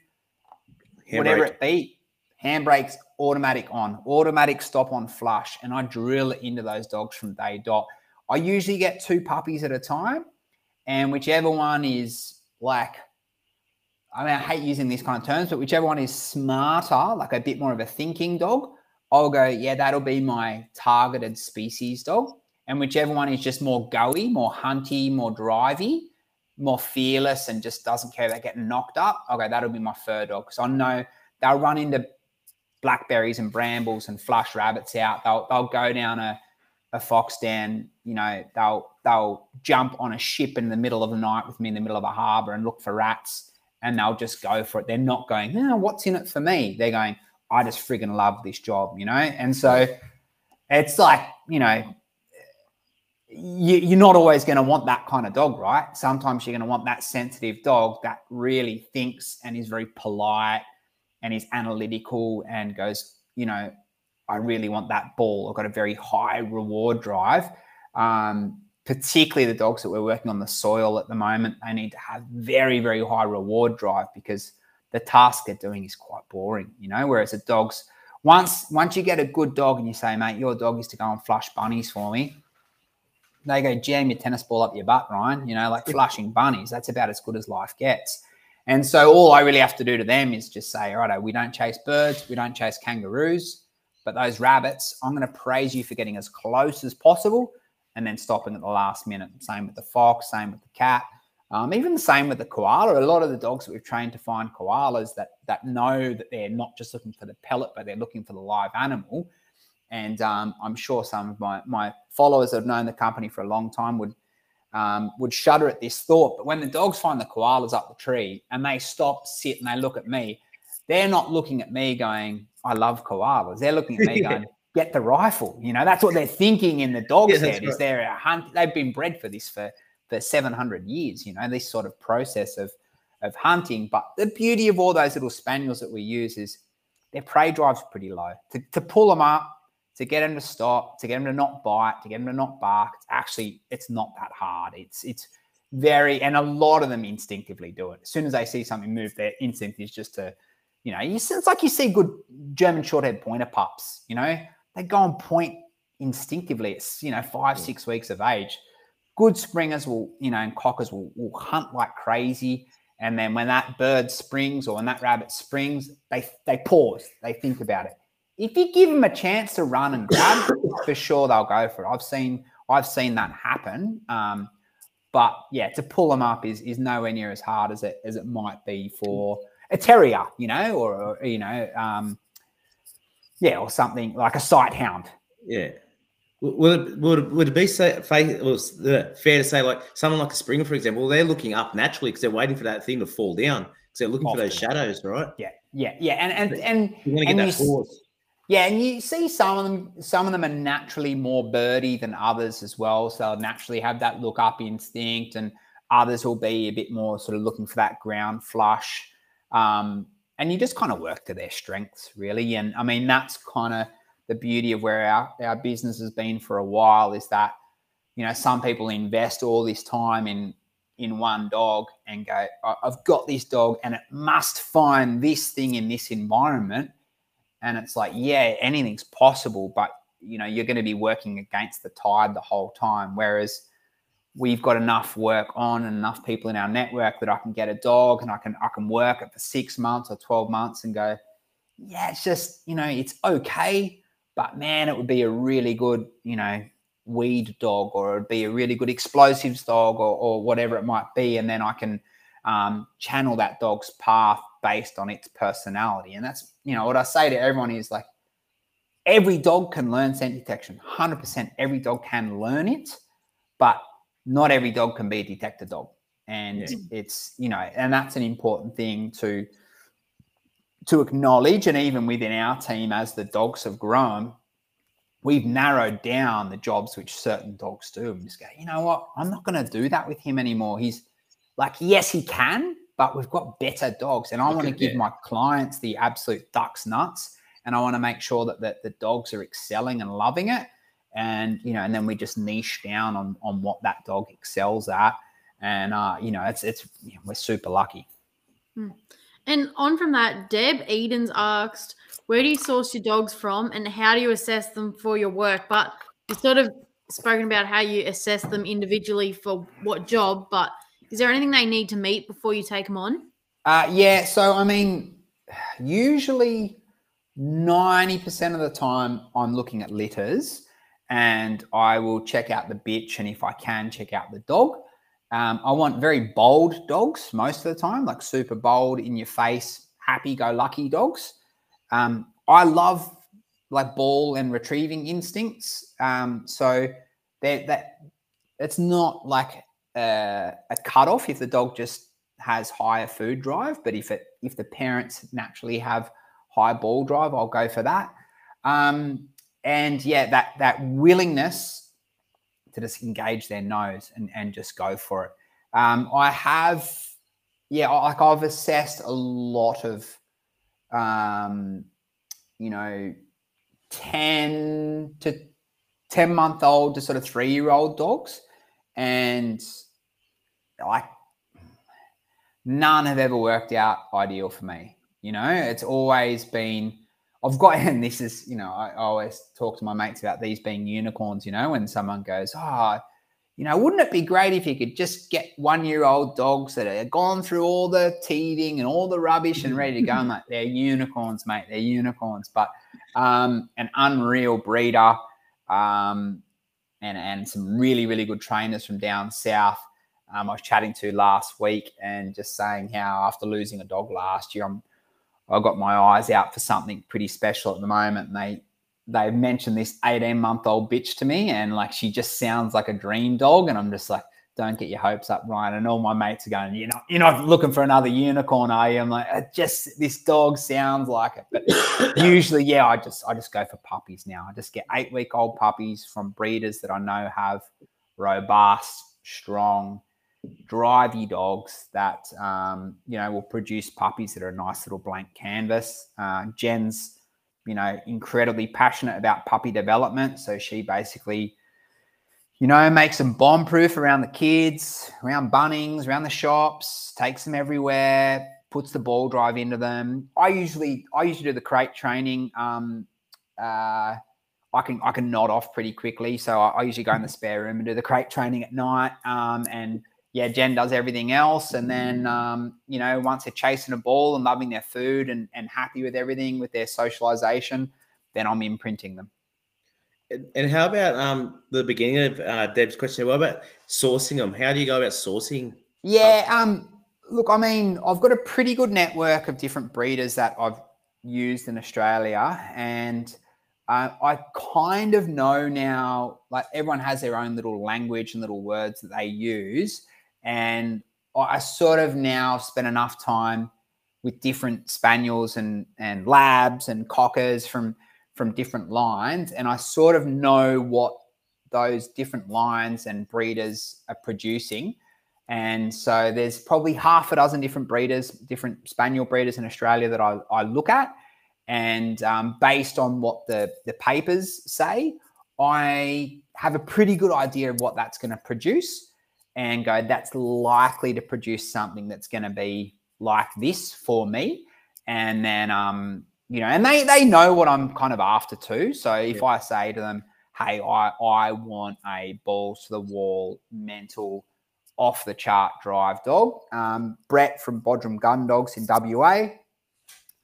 handbrake. whatever it be, handbrakes automatic on, automatic stop on flush. And I drill it into those dogs from day dot. I usually get two puppies at a time. And whichever one is like, I mean, I hate using these kind of terms, but whichever one is smarter, like a bit more of a thinking dog, I'll go, yeah, that'll be my targeted species dog. And whichever one is just more goey, more hunty, more drivey, more fearless, and just doesn't care about getting knocked up, go, that'll be my fur dog. Because I know they'll run into blackberries and brambles and flush rabbits out. They'll, they'll go down a, a fox den, you know, they'll they'll jump on a ship in the middle of the night with me in the middle of a harbor and look for rats and they'll just go for it. They're not going, oh, what's in it for me? They're going, I just friggin' love this job, you know? And so it's like, you know, you, are not always going to want that kind of dog, right? Sometimes you're going to want that sensitive dog that really thinks and is very polite and is analytical and goes, you know, I really want that ball. I've got a very high reward drive. Um, particularly the dogs that we're working on the soil at the moment, they need to have very, very high reward drive because the task they're doing is quite boring, you know. Whereas a dogs, once once you get a good dog and you say, mate, your dog is to go and flush bunnies for me, they go jam your tennis ball up your butt, Ryan. You know, like flushing bunnies. That's about as good as life gets. And so all I really have to do to them is just say, all right, we don't chase birds, we don't chase kangaroos, but those rabbits, I'm going to praise you for getting as close as possible and then stopping at the last minute. Same with the fox, same with the cat. Um, even the same with the koala. A lot of the dogs that we've trained to find koalas that that know that they're not just looking for the pellet, but they're looking for the live animal. And um, I'm sure some of my my followers that have known the company for a long time would um, would shudder at this thought. But when the dogs find the koalas up the tree and they stop, sit, and they look at me, they're not looking at me going, "I love koalas." They're looking at me going, "Get the rifle." You know, that's what they're thinking in the dog's yeah, head. Right. Is they're a hunt? They've been bred for this for for 700 years. You know, this sort of process of of hunting. But the beauty of all those little spaniels that we use is their prey drive's pretty low. To, to pull them up, to get them to stop, to get them to not bite, to get them to not bark, it's actually it's not that hard. It's it's very and a lot of them instinctively do it. As soon as they see something move, their instinct is just to, you know, you, it's like you see good German shorthair pointer pups. You know, they go and point instinctively. It's you know five six weeks of age. Good springers will, you know, and cockers will, will hunt like crazy. And then when that bird springs or when that rabbit springs, they they pause, they think about it if you give them a chance to run and grab, for sure they'll go for it. I've seen I've seen that happen. Um, but yeah, to pull them up is is nowhere near as hard as it as it might be for a terrier, you know, or, or you know, um, yeah, or something like a sight hound. Yeah. Would it, would it, would it be say, fair, fair to say, like someone like a Springer, for example, they're looking up naturally because they're waiting for that thing to fall down because they're looking Often. for those shadows, right? Yeah, yeah, yeah, and and and, and you. Yeah, and you see some of them. Some of them are naturally more birdie than others as well. So they'll naturally have that look up instinct, and others will be a bit more sort of looking for that ground flush. Um, and you just kind of work to their strengths, really. And I mean, that's kind of the beauty of where our our business has been for a while. Is that you know some people invest all this time in in one dog and go, I've got this dog, and it must find this thing in this environment and it's like, yeah, anything's possible, but you know, you're going to be working against the tide the whole time. Whereas we've got enough work on and enough people in our network that I can get a dog and I can I can work it for six months or 12 months and go, yeah, it's just, you know, it's okay. But man, it would be a really good, you know, weed dog or it'd be a really good explosives dog or, or whatever it might be. And then I can um, channel that dog's path based on its personality. And that's, you know, what I say to everyone is like, every dog can learn scent detection. 100% every dog can learn it, but not every dog can be a detector dog. And yeah. it's, you know, and that's an important thing to, to acknowledge. And even within our team, as the dogs have grown, we've narrowed down the jobs which certain dogs do. And just go, you know what? I'm not going to do that with him anymore. He's like, yes, he can, but we've got better dogs. And I want to give my clients the absolute ducks nuts. And I want to make sure that, that the dogs are excelling and loving it. And, you know, and then we just niche down on, on what that dog excels at. And, uh, you know, it's, it's, you know, we're super lucky. Hmm. And on from that, Deb Eden's asked, where do you source your dogs from and how do you assess them for your work? But you sort of spoken about how you assess them individually for what job, but is there anything they need to meet before you take them on? Uh, yeah. So, I mean, usually 90% of the time I'm looking at litters and I will check out the bitch and if I can, check out the dog. Um, I want very bold dogs most of the time, like super bold, in your face, happy go lucky dogs. Um, I love like ball and retrieving instincts. Um, so that it's not like a, a cutoff if the dog just has higher food drive. But if it if the parents naturally have high ball drive, I'll go for that. Um, and yeah, that that willingness to just engage their nose and, and just go for it. Um, I have, yeah, like I've assessed a lot of, um, you know, 10 to 10 month old to sort of three year old dogs. And like none have ever worked out ideal for me. You know, it's always been, I've got, and this is, you know, I, always talk to my mates about these being unicorns, you know, when someone goes, oh, you know, wouldn't it be great if you could just get one year old dogs that are gone through all the teething and all the rubbish and ready to go? I'm like, they're unicorns, mate. They're unicorns. But um, an unreal breeder um, and, and some really, really good trainers from down south. Um, I was chatting to last week and just saying how after losing a dog last year, I'm I got my eyes out for something pretty special at the moment. And they they mentioned this 18 month old bitch to me, and like she just sounds like a dream dog. And I'm just like, don't get your hopes up, Ryan. And all my mates are going, you know, you're not looking for another unicorn, are you? I'm like, just this dog sounds like it. But usually, yeah, I just I just go for puppies now. I just get eight week old puppies from breeders that I know have robust, strong, drivey dogs that um, you know will produce puppies that are a nice little blank canvas. Uh, Jen's you know incredibly passionate about puppy development, so she basically you know makes them bomb proof around the kids, around Bunnings, around the shops, takes them everywhere, puts the ball drive into them. I usually I usually do the crate training. Um, uh, I can I can nod off pretty quickly, so I, I, usually go in the spare room and do the crate training at night. Um, and yeah, Jen does everything else. And then, um, you know, once they're chasing a ball and loving their food and, and happy with everything, with their socialization, then I'm imprinting them. And how about um, the beginning of uh, Deb's question? What about sourcing them? How do you go about sourcing? Yeah, um, look, I mean, I've got a pretty good network of different breeders that I've used in Australia, and uh, I kind of know now. Like everyone has their own little language and little words that they use, and I sort of now spent enough time with different spaniels and and labs and cockers from from different lines, and I sort of know what those different lines and breeders are producing. And so there's probably half a dozen different breeders, different spaniel breeders in Australia that I, I look at. And um, based on what the, the papers say, I have a pretty good idea of what that's going to produce and go, that's likely to produce something that's going to be like this for me. And then, um, you know, and they they know what I'm kind of after too. So if yeah. I say to them, hey, I I want a balls to the wall, mental, off the chart drive dog. Um, Brett from Bodrum Gun Dogs in WA.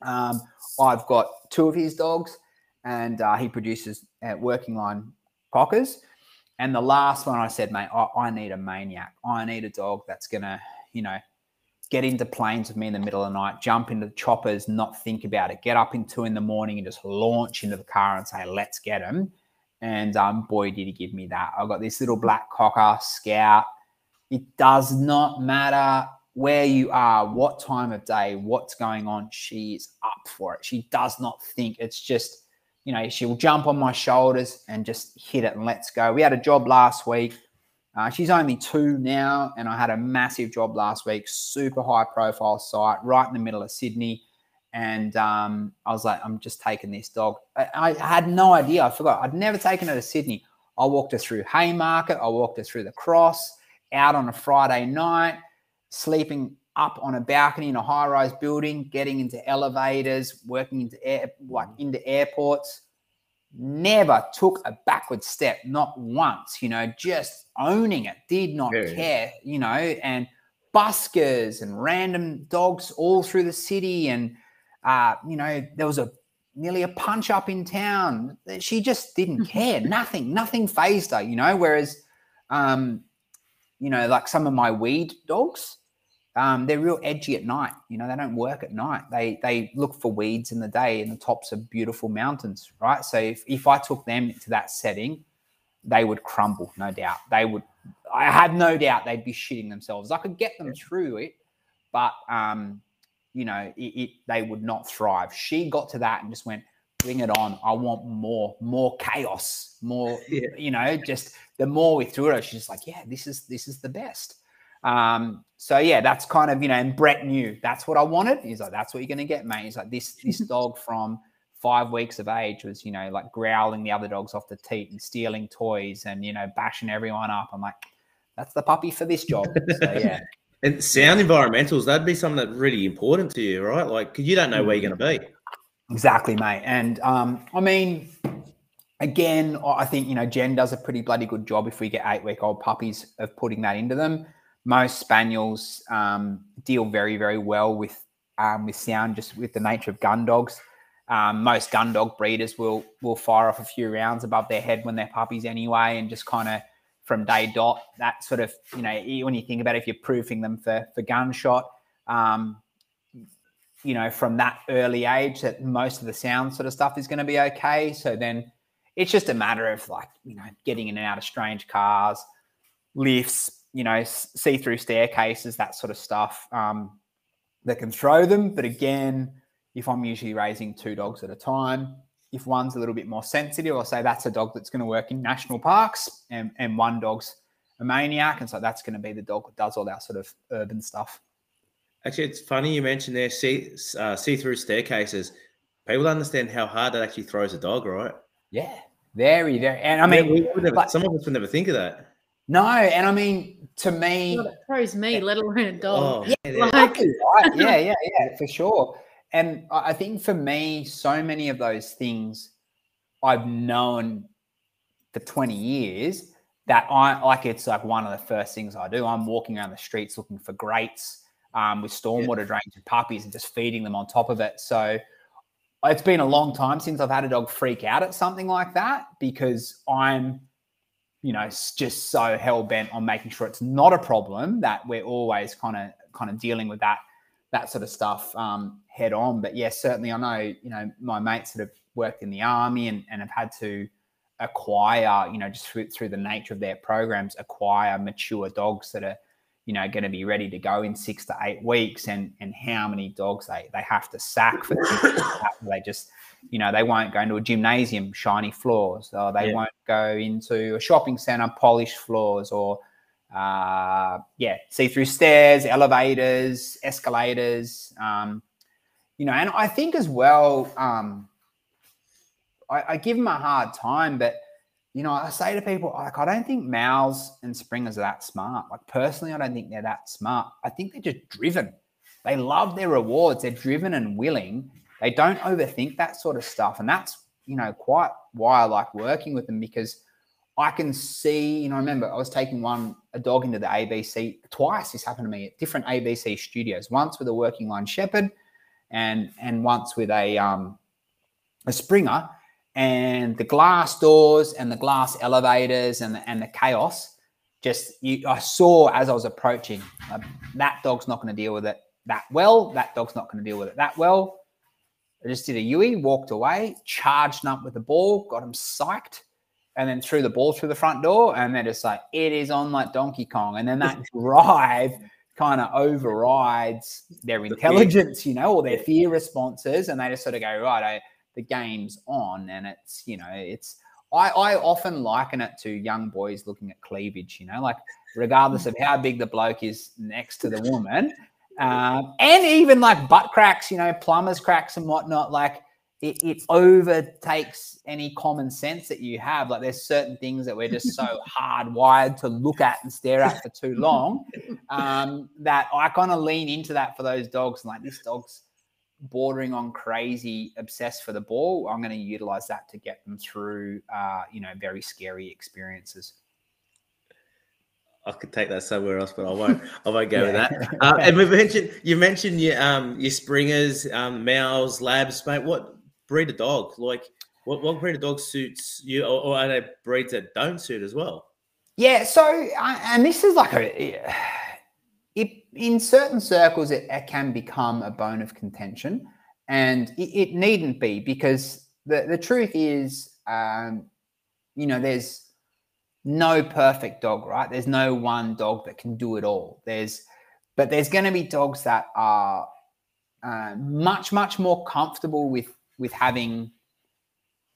Um, I've got two of his dogs, and uh, he produces uh, working line cockers. And the last one I said, mate, I, I need a maniac. I need a dog that's going to, you know, get into planes with me in the middle of the night, jump into the choppers, not think about it, get up in two in the morning and just launch into the car and say, let's get him. And um, boy, did he give me that. I've got this little black cocker scout. It does not matter where you are, what time of day, what's going on. She is up for it. She does not think. It's just you know, she'll jump on my shoulders and just hit it and let's go. We had a job last week. Uh, she's only two now, and I had a massive job last week, super high profile site right in the middle of Sydney. And um, I was like, I'm just taking this dog. I, I, had no idea. I forgot. I'd never taken her to Sydney. I walked her through Haymarket. I walked her through the cross, out on a Friday night, sleeping up on a balcony in a high-rise building, getting into elevators, working into air, like into airports. Never took a backward step, not once. You know, just owning it. Did not yeah. care. You know, and buskers and random dogs all through the city, and uh, you know, there was a nearly a punch up in town. She just didn't care. nothing, nothing fazed her. You know, whereas, um, you know, like some of my weed dogs um, they're real edgy at night. You know, they don't work at night. They they look for weeds in the day in the tops of beautiful mountains, right? So if, if I took them to that setting, they would crumble, no doubt. They would. I have no doubt they'd be shitting themselves. I could get them through it, but um, you know, it, it they would not thrive. She got to that and just went, bring it on. I want more, more chaos, more. Yeah. You know, just the more we threw it, she's like, yeah, this is this is the best. Um, so yeah, that's kind of you know, and Brett knew that's what I wanted. He's like, that's what you're gonna get, mate. He's like, this this dog from five weeks of age was, you know, like growling the other dogs off the teat and stealing toys and, you know, bashing everyone up. I'm like, that's the puppy for this job. So, yeah. and sound environmentals, that'd be something that's really important to you, right? Like, cause you don't know where you're going to be. Exactly, mate. And um, I mean, again, I think, you know, Jen does a pretty bloody good job if we get eight week old puppies of putting that into them. Most spaniels um, deal very, very well with um, with sound, just with the nature of gun dogs. Um, most gun dog breeders will will fire off a few rounds above their head when they're puppies anyway, and just kind of from day dot that sort of you know when you think about it, if you're proofing them for for gunshot, um, you know from that early age that most of the sound sort of stuff is going to be okay. So then it's just a matter of like you know getting in and out of strange cars, lifts, you know, see through staircases, that sort of stuff. Um, that can throw them, but again if I'm usually raising two dogs at a time, if one's a little bit more sensitive, I'll say that's a dog that's going to work in national parks, and, and one dog's a maniac. And so that's going to be the dog that does all that sort of urban stuff. Actually, it's funny you mentioned there see uh, see through staircases. People understand how hard that actually throws a dog, right? Yeah, very, very. And I mean, yeah, never, but, some of us would never think of that. No, and I mean, to me, it throws me, let alone a dog. Oh, yeah, like, right. yeah, yeah, yeah, for sure and I think for me, so many of those things I've known for 20 years that I like it's like one of the first things I do. I'm walking around the streets looking for grates um, with stormwater yeah. drains and puppies and just feeding them on top of it. So it's been a long time since I've had a dog freak out at something like that because I'm, you know, just so hell bent on making sure it's not a problem that we're always kind of kind of dealing with that that sort of stuff um, head on. But yes, yeah, certainly I know, you know, my mates that have worked in the army and, and have had to acquire, you know, just through, through the nature of their programs, acquire mature dogs that are, you know, going to be ready to go in six to eight weeks and and how many dogs they they have to sack for that. they just you know they won't go into a gymnasium shiny floors or they yeah. won't go into a shopping center polished floors or uh, yeah, see through stairs, elevators, escalators. Um, you know, and I think as well, um, I, I, give them a hard time, but you know, I say to people like, I don't think Mals and Springers are that smart. Like personally, I don't think they're that smart. I think they're just driven. They love their rewards. They're driven and willing. They don't overthink that sort of stuff, and that's you know quite why I like working with them because I can see, you know, I remember I was taking one, a dog into the ABC twice. This happened to me at different ABC studios, once with a working line shepherd and and once with a um a springer. And the glass doors and the glass elevators and the, and the chaos just you, I saw as I was approaching uh, that dog's not going to deal with it that well that dog's not going to deal with it that well I just did a Yui walked away charged up with the ball got him psyched and then threw the ball through the front door, and they're just like, it is on like Donkey Kong. And then that drive kind of overrides their intelligence, you know, or their fear responses, and they just sort of go, right, I, the game's on, and it's, you know, it's. I, I often liken it to young boys looking at cleavage, you know, like regardless of how big the bloke is next to the woman, um, and even like butt cracks, you know, plumbers cracks and whatnot, like it, it overtakes any common sense that you have. Like there's certain things that we're just so hardwired to look at and stare at for too long um, that I kind of lean into that for those dogs. And Like this dog's bordering on crazy, obsessed for the ball. I'm going to utilize that to get them through, uh, you know, very scary experiences. I could take that somewhere else, but I won't. I won't go yeah. with that. Uh, and we mentioned you mentioned your um your springers, um, Mals, labs, mate. What breed of dog? Like, what, what breed of dog suits you, or, or are there breeds that don't suit as well? Yeah. So, uh, and this is like a, it, in certain circles, it, it can become a bone of contention, and it, it needn't be because the the truth is, um, you know, there's no perfect dog, right? There's no one dog that can do it all. There's, but there's going to be dogs that are uh, much, much more comfortable with with having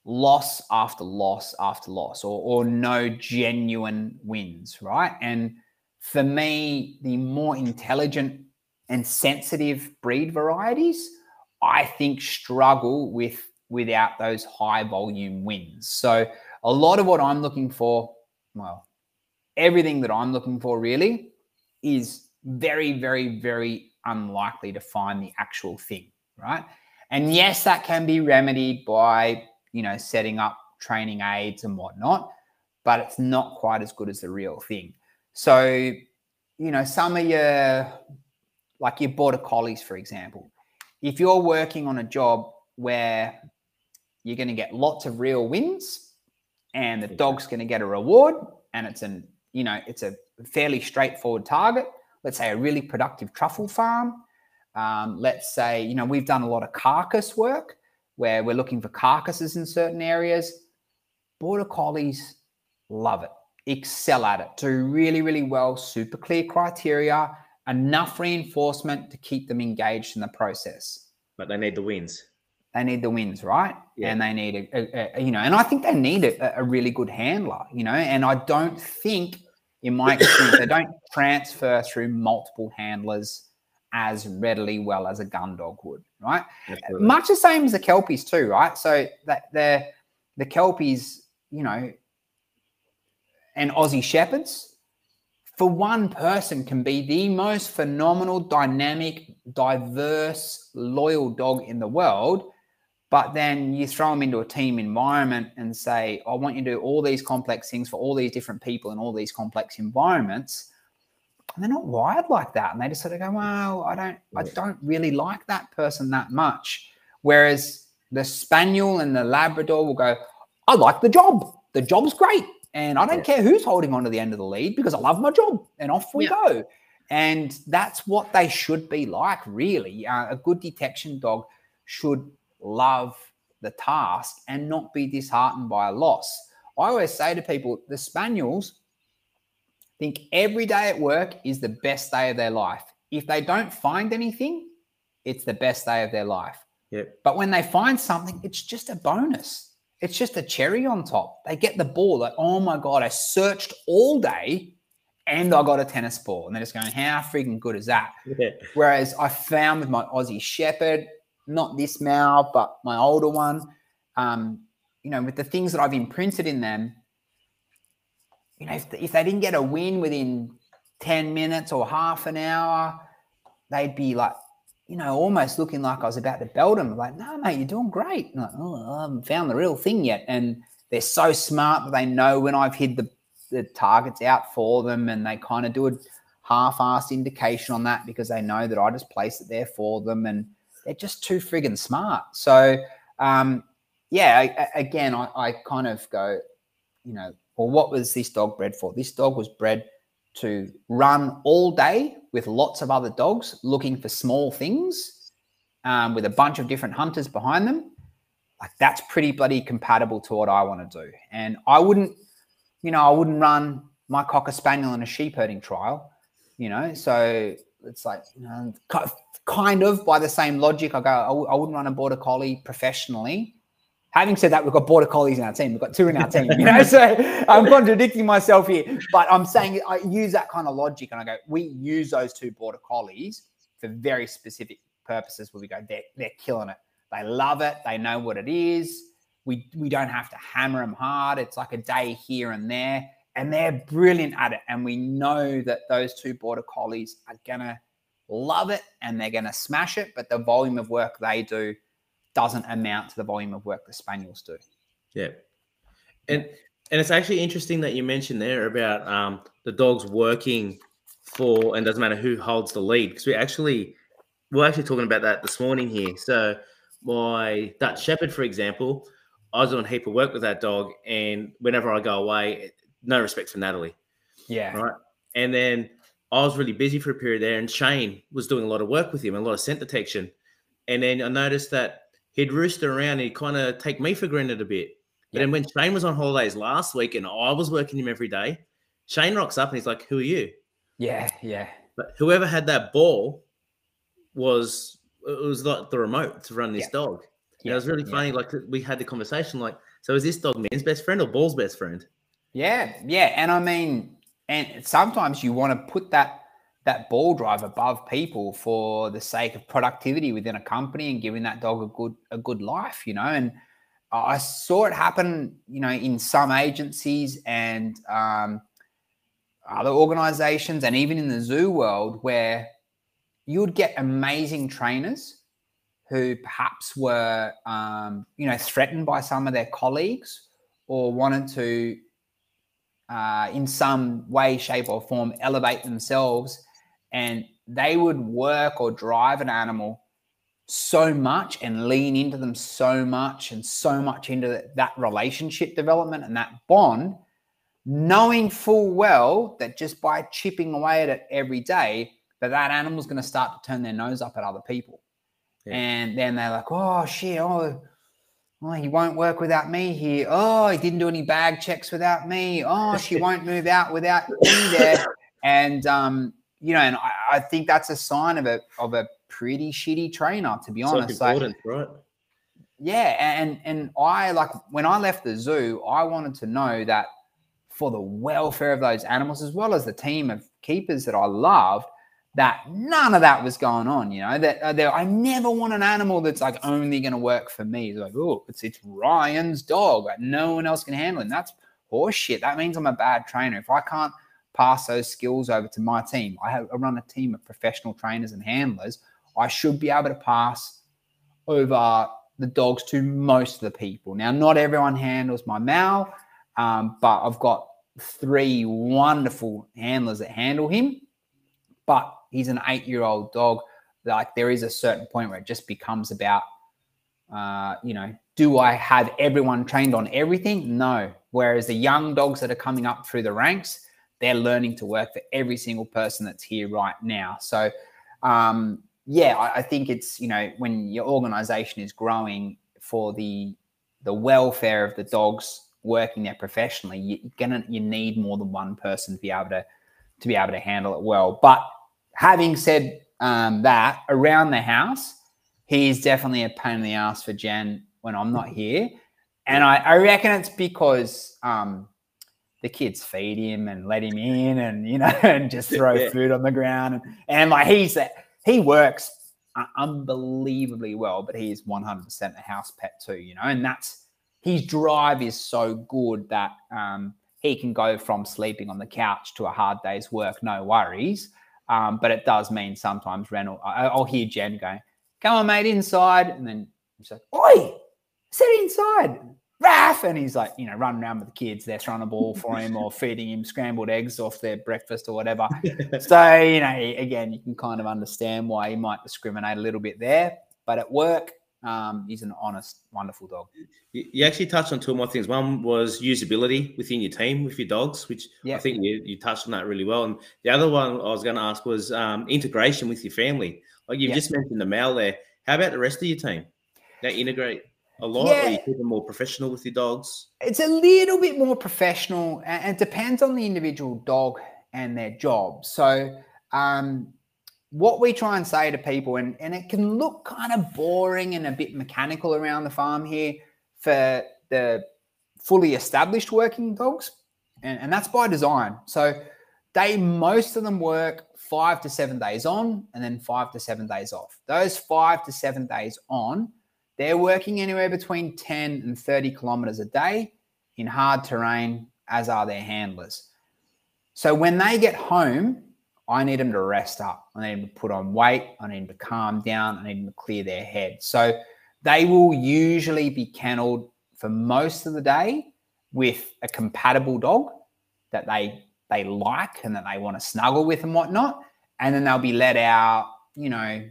loss after loss after loss or, or no genuine wins, right? And for me, the more intelligent and sensitive breed varieties, I think struggle with without those high volume wins. So a lot of what I'm looking for, well, everything that I'm looking for really is very, very, very unlikely to find the actual thing, right? And yes, that can be remedied by, you know, setting up training aids and whatnot, but it's not quite as good as the real thing. So, you know, some of your, like your border collies, for example, if you're working on a job where you're going to get lots of real wins and the dog's going to get a reward and it's an, you know, it's a fairly straightforward target, let's say a really productive truffle farm. Um, let's say, you know, we've done a lot of carcass work where we're looking for carcasses in certain areas. Border collies love it, excel at it, do really, really well, super clear criteria, enough reinforcement to keep them engaged in the process. But they need the wins. They need the wins, right? Yeah. And they need a, a, a, you know, and I think they need a, a really good handler, you know, and I don't think, in my experience, they don't transfer through multiple handlers as readily well as a gun dog would, right? Absolutely. Much the same as the kelpies too, right? So that the the kelpies, you know, and Aussie shepherds, for one person can be the most phenomenal, dynamic, diverse, loyal dog in the world. But then you throw them into a team environment and say, I want you to do all these complex things for all these different people in all these complex environments. And they're not wired like that. And they just sort of go, Well, I don't, I don't really like that person that much. Whereas the spaniel and the Labrador will go, I like the job. The job's great. And I don't care who's holding on to the end of the lead because I love my job and off we yeah. go. And that's what they should be like, really. Uh, a good detection dog should love the task and not be disheartened by a loss. I always say to people, the Spaniels think every day at work is the best day of their life. If they don't find anything, it's the best day of their life. Yep. But when they find something, it's just a bonus. It's just a cherry on top. They get the ball like, oh my God, I searched all day and I got a tennis ball. And they're just going, how freaking good is that? Yeah. Whereas I found with my Aussie Shepherd, not this Mal, but my older one, um, you know, with the things that I've imprinted in them, you know, if, if they didn't get a win within 10 minutes or half an hour, they'd be like, you know, almost looking like I was about to belt them. Like, no, mate, you're doing great. Like, oh, I haven't found the real thing yet. And they're so smart that they know when I've hid the, the targets out for them and they kind of do a half-assed indication on that because they know that I just place it there for them and they're just too friggin' smart. So, um, yeah, I, again, I, I kind of go, you know, well, what was this dog bred for? This dog was bred to run all day with lots of other dogs looking for small things um, with a bunch of different hunters behind them, like that's pretty bloody compatible to what I want to do. And I wouldn't, you know, I wouldn't run my cocker spaniel in a sheep herding trial, you know. So it's like, you know, kind of by the same logic, I go, I wouldn't run a border collie professionally Having said that, we've got border collies in our team. We've got two in our team, you know. so I'm contradicting myself here, but I'm saying I use that kind of logic, and I go, we use those two border collies for very specific purposes. Where we go, they're they're killing it. They love it. They know what it is. We we don't have to hammer them hard. It's like a day here and there, and they're brilliant at it. And we know that those two border collies are gonna love it and they're gonna smash it. But the volume of work they do doesn't amount to the volume of work the Spaniels do. Yeah. And and it's actually interesting that you mentioned there about um, the dogs working for and doesn't matter who holds the lead because we actually we're actually talking about that this morning here. So my Dutch Shepherd, for example, I was doing a heap of work with that dog, and whenever I go away, no respect for Natalie. Yeah. Right. And then I was really busy for a period there, and Shane was doing a lot of work with him, a lot of scent detection. And then I noticed that he'd roost around and he'd kind of take me for granted a bit. But then when Shane was on holidays last week and I was working him every day, Shane rocks up and he's like, Who are you? Yeah, yeah. But whoever had that ball was it was like the remote to run this yeah. dog. Yeah, it was really funny. Like we had the conversation, like, so is this dog man's best friend or ball's best friend? Yeah, yeah. And I mean, and sometimes you want to put that that ball drive above people for the sake of productivity within a company and giving that dog a good a good life, you know. And I saw it happen, you know, in some agencies and um, other organizations, and even in the zoo world, where you would get amazing trainers who perhaps were, um, you know, threatened by some of their colleagues or wanted to, uh, in some way, shape, or form, elevate themselves, and they would work or drive an animal so much and lean into them so much and so much into that relationship development and that bond, knowing full well that just by chipping away at it every day, that that animal's going to start to turn their nose up at other people. Yeah. And then they're like, oh, shit, oh, oh, he won't work without me here. Oh, he didn't do any bag checks without me. Oh, she won't move out without me there. And, um, you know, and I, I, think that's a sign of a, of a pretty shitty trainer, to be honest. Like, right? Yeah, and and I like when I left the zoo, I wanted to know that for the welfare of those animals, as well as the team of keepers that I loved, that none of that was going on. You know that, uh, I never want an animal that's like only going to work for me. It's like, oh, it's it's Ryan's dog. Like no one else can handle it. And that's horseshit. That means I'm a bad trainer if I can't pass those skills over to my team. I have I run a team of professional trainers and handlers. I should be able to pass over the dogs to most of the people. Now, not everyone handles my Mal, um, but I've got three wonderful handlers that handle him. But he's an eight-year-old dog. Like there is a certain point where it just becomes about, uh, you know, do I have everyone trained on everything? No. Whereas the young dogs that are coming up through the ranks, they're learning to work for every single person that's here right now. So um, yeah, I, I think it's you know when your organization is growing for the the welfare of the dogs working there professionally, you're gonna you need more than one person to be able to to be able to handle it well. But having said um, that, around the house, he's definitely a pain in the ass for Jen when I'm not here, and I, I reckon it's because um, the kids feed him and let him in, and you know, and just throw yeah. food on the ground, and, and like he's he works unbelievably well, but he is 100% a house pet too, you know, and that's his drive is so good that um, he can go from sleeping on the couch to a hard day's work, no worries. Um, but it does mean sometimes Reynolds, I'll hear Jen going, come on, mate, inside. And then he's like, oi, sit inside. Raf, and he's like, you know, running around with the kids. They're throwing a ball for him or feeding him scrambled eggs off their breakfast or whatever. so, you know, again, you can kind of understand why he might discriminate a little bit there. But at work, um, he's an honest, wonderful dog. You actually touched on two more things. One was usability within your team with your dogs, which I think you, you touched on that really well. And the other one I was going to ask was um, integration with your family. Like you've just mentioned the Mal there. How about the rest of your team? They integrate a lot? Yeah. Or you keep them more professional with your dogs? It's a little bit more professional, and it depends on the individual dog and their job. So, um, what we try and say to people, and, and it can look kind of boring and a bit mechanical around the farm here for the fully established working dogs, and, and that's by design. So, they most of them work five to seven days on and then five to seven days off. Those five to seven days on they're working anywhere between 10 and 30 kilometers a day in hard terrain, as are their handlers. So when they get home, I need them to rest up. I need them to put on weight. I need them to calm down. I need them to clear their head. So they will usually be kennelled for most of the day with a compatible dog that they they like and that they want to snuggle with and whatnot. And then they'll be let out, you know,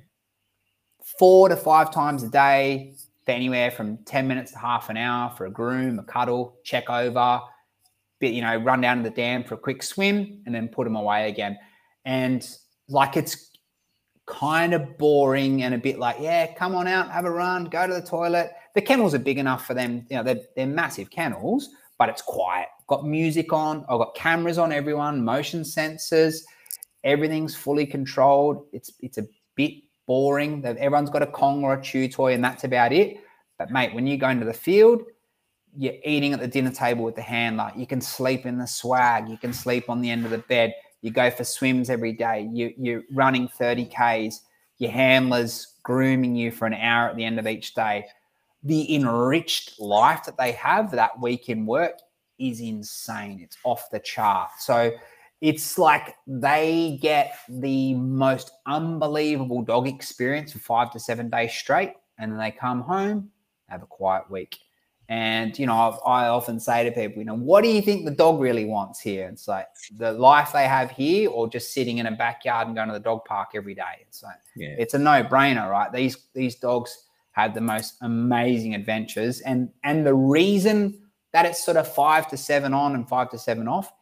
four to five times a day, for anywhere from 10 minutes to half an hour for a groom, a cuddle, check over, bit, you know, run down to the dam for a quick swim and then put them away again. And like it's kind of boring and a bit like, yeah, come on out, have a run, go to the toilet. The kennels are big enough for them, you know, they're, they're massive kennels, but it's quiet. Got music on, I've got cameras on everyone, motion sensors, everything's fully controlled. It's it's a bit boring. Everyone's got a Kong or a chew toy, and that's about it. But mate, when you go into the field, you're eating at the dinner table with the handler. You can sleep in the swag. You can sleep on the end of the bed. You go for swims every day. You, you're running 30 Ks. Your handler's grooming you for an hour at the end of each day. The enriched life that they have that week in work is insane. It's off the chart. So it's like they get the most unbelievable dog experience for five to seven days straight. And then they come home, have a quiet week. And, you know, I, I often say to people, you know, what do you think the dog really wants here? It's like the life they have here or just sitting in a backyard and going to the dog park every day. It's like, yeah. it's a no brainer, right? These, these dogs have the most amazing adventures. And, and the reason that it's sort of five to seven on and five to seven off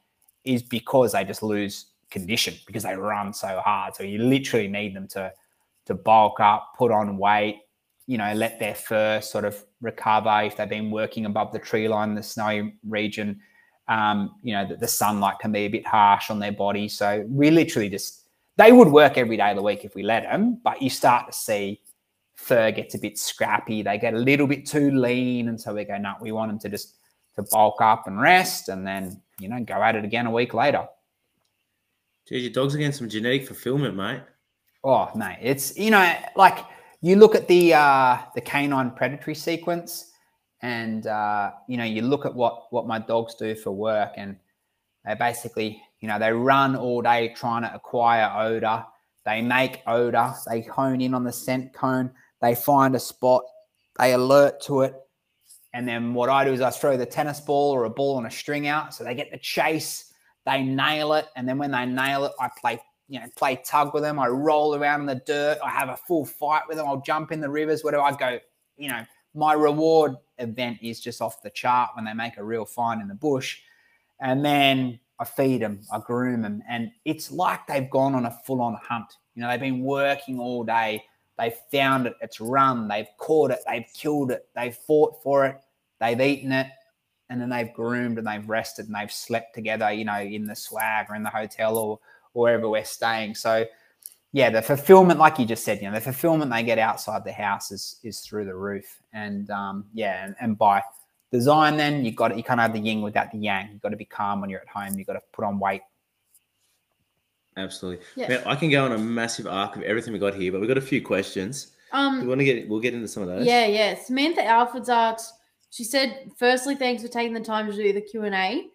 is because they just lose condition because they run so hard. So you literally need them to, to bulk up, put on weight, you know, let their fur sort of recover if they've been working above the tree line the snowy region. Um, you know, the, the sunlight can be a bit harsh on their body. So we literally just, they would work every day of the week if we let them, but you start to see fur gets a bit scrappy. They get a little bit too lean. And so we go, no, we want them to just to bulk up and rest and then, you know, go at it again a week later. Geez, your dog's against some genetic fulfillment, mate. Oh, mate, it's, you know, like – you look at the uh, the canine predatory sequence, and uh, you know you look at what what my dogs do for work, and they basically you know they run all day trying to acquire odor. They make odor. They hone in on the scent cone. They find a spot. They alert to it, and then what I do is I throw the tennis ball or a ball on a string out, so they get the chase. They nail it, and then when they nail it, I play you know, play tug with them. I roll around in the dirt. I have a full fight with them. I'll jump in the rivers, whatever. I go, you know, my reward event is just off the chart when they make a real find in the bush. And then I feed them, I groom them. And it's like they've gone on a full on hunt. You know, they've been working all day. They've found it. It's run. They've caught it. They've killed it. They've fought for it. They've eaten it. And then they've groomed and they've rested and they've slept together, you know, in the swag or in the hotel or wherever we're staying. So yeah, the fulfillment, like you just said, you know, the fulfillment they get outside the house is is through the roof. And um, yeah, and, and by design, then you've got to, you can't have the yin without the yang. You've got to be calm when you're at home. You've got to put on weight. Absolutely. Yeah. Man, I can go on a massive arc of everything we got here, but we've got a few questions. Um, we want to get we'll get into some of those. Yeah, yeah. Samantha Alford's asked. She said, "Firstly, thanks for taking the time to do the Q and A.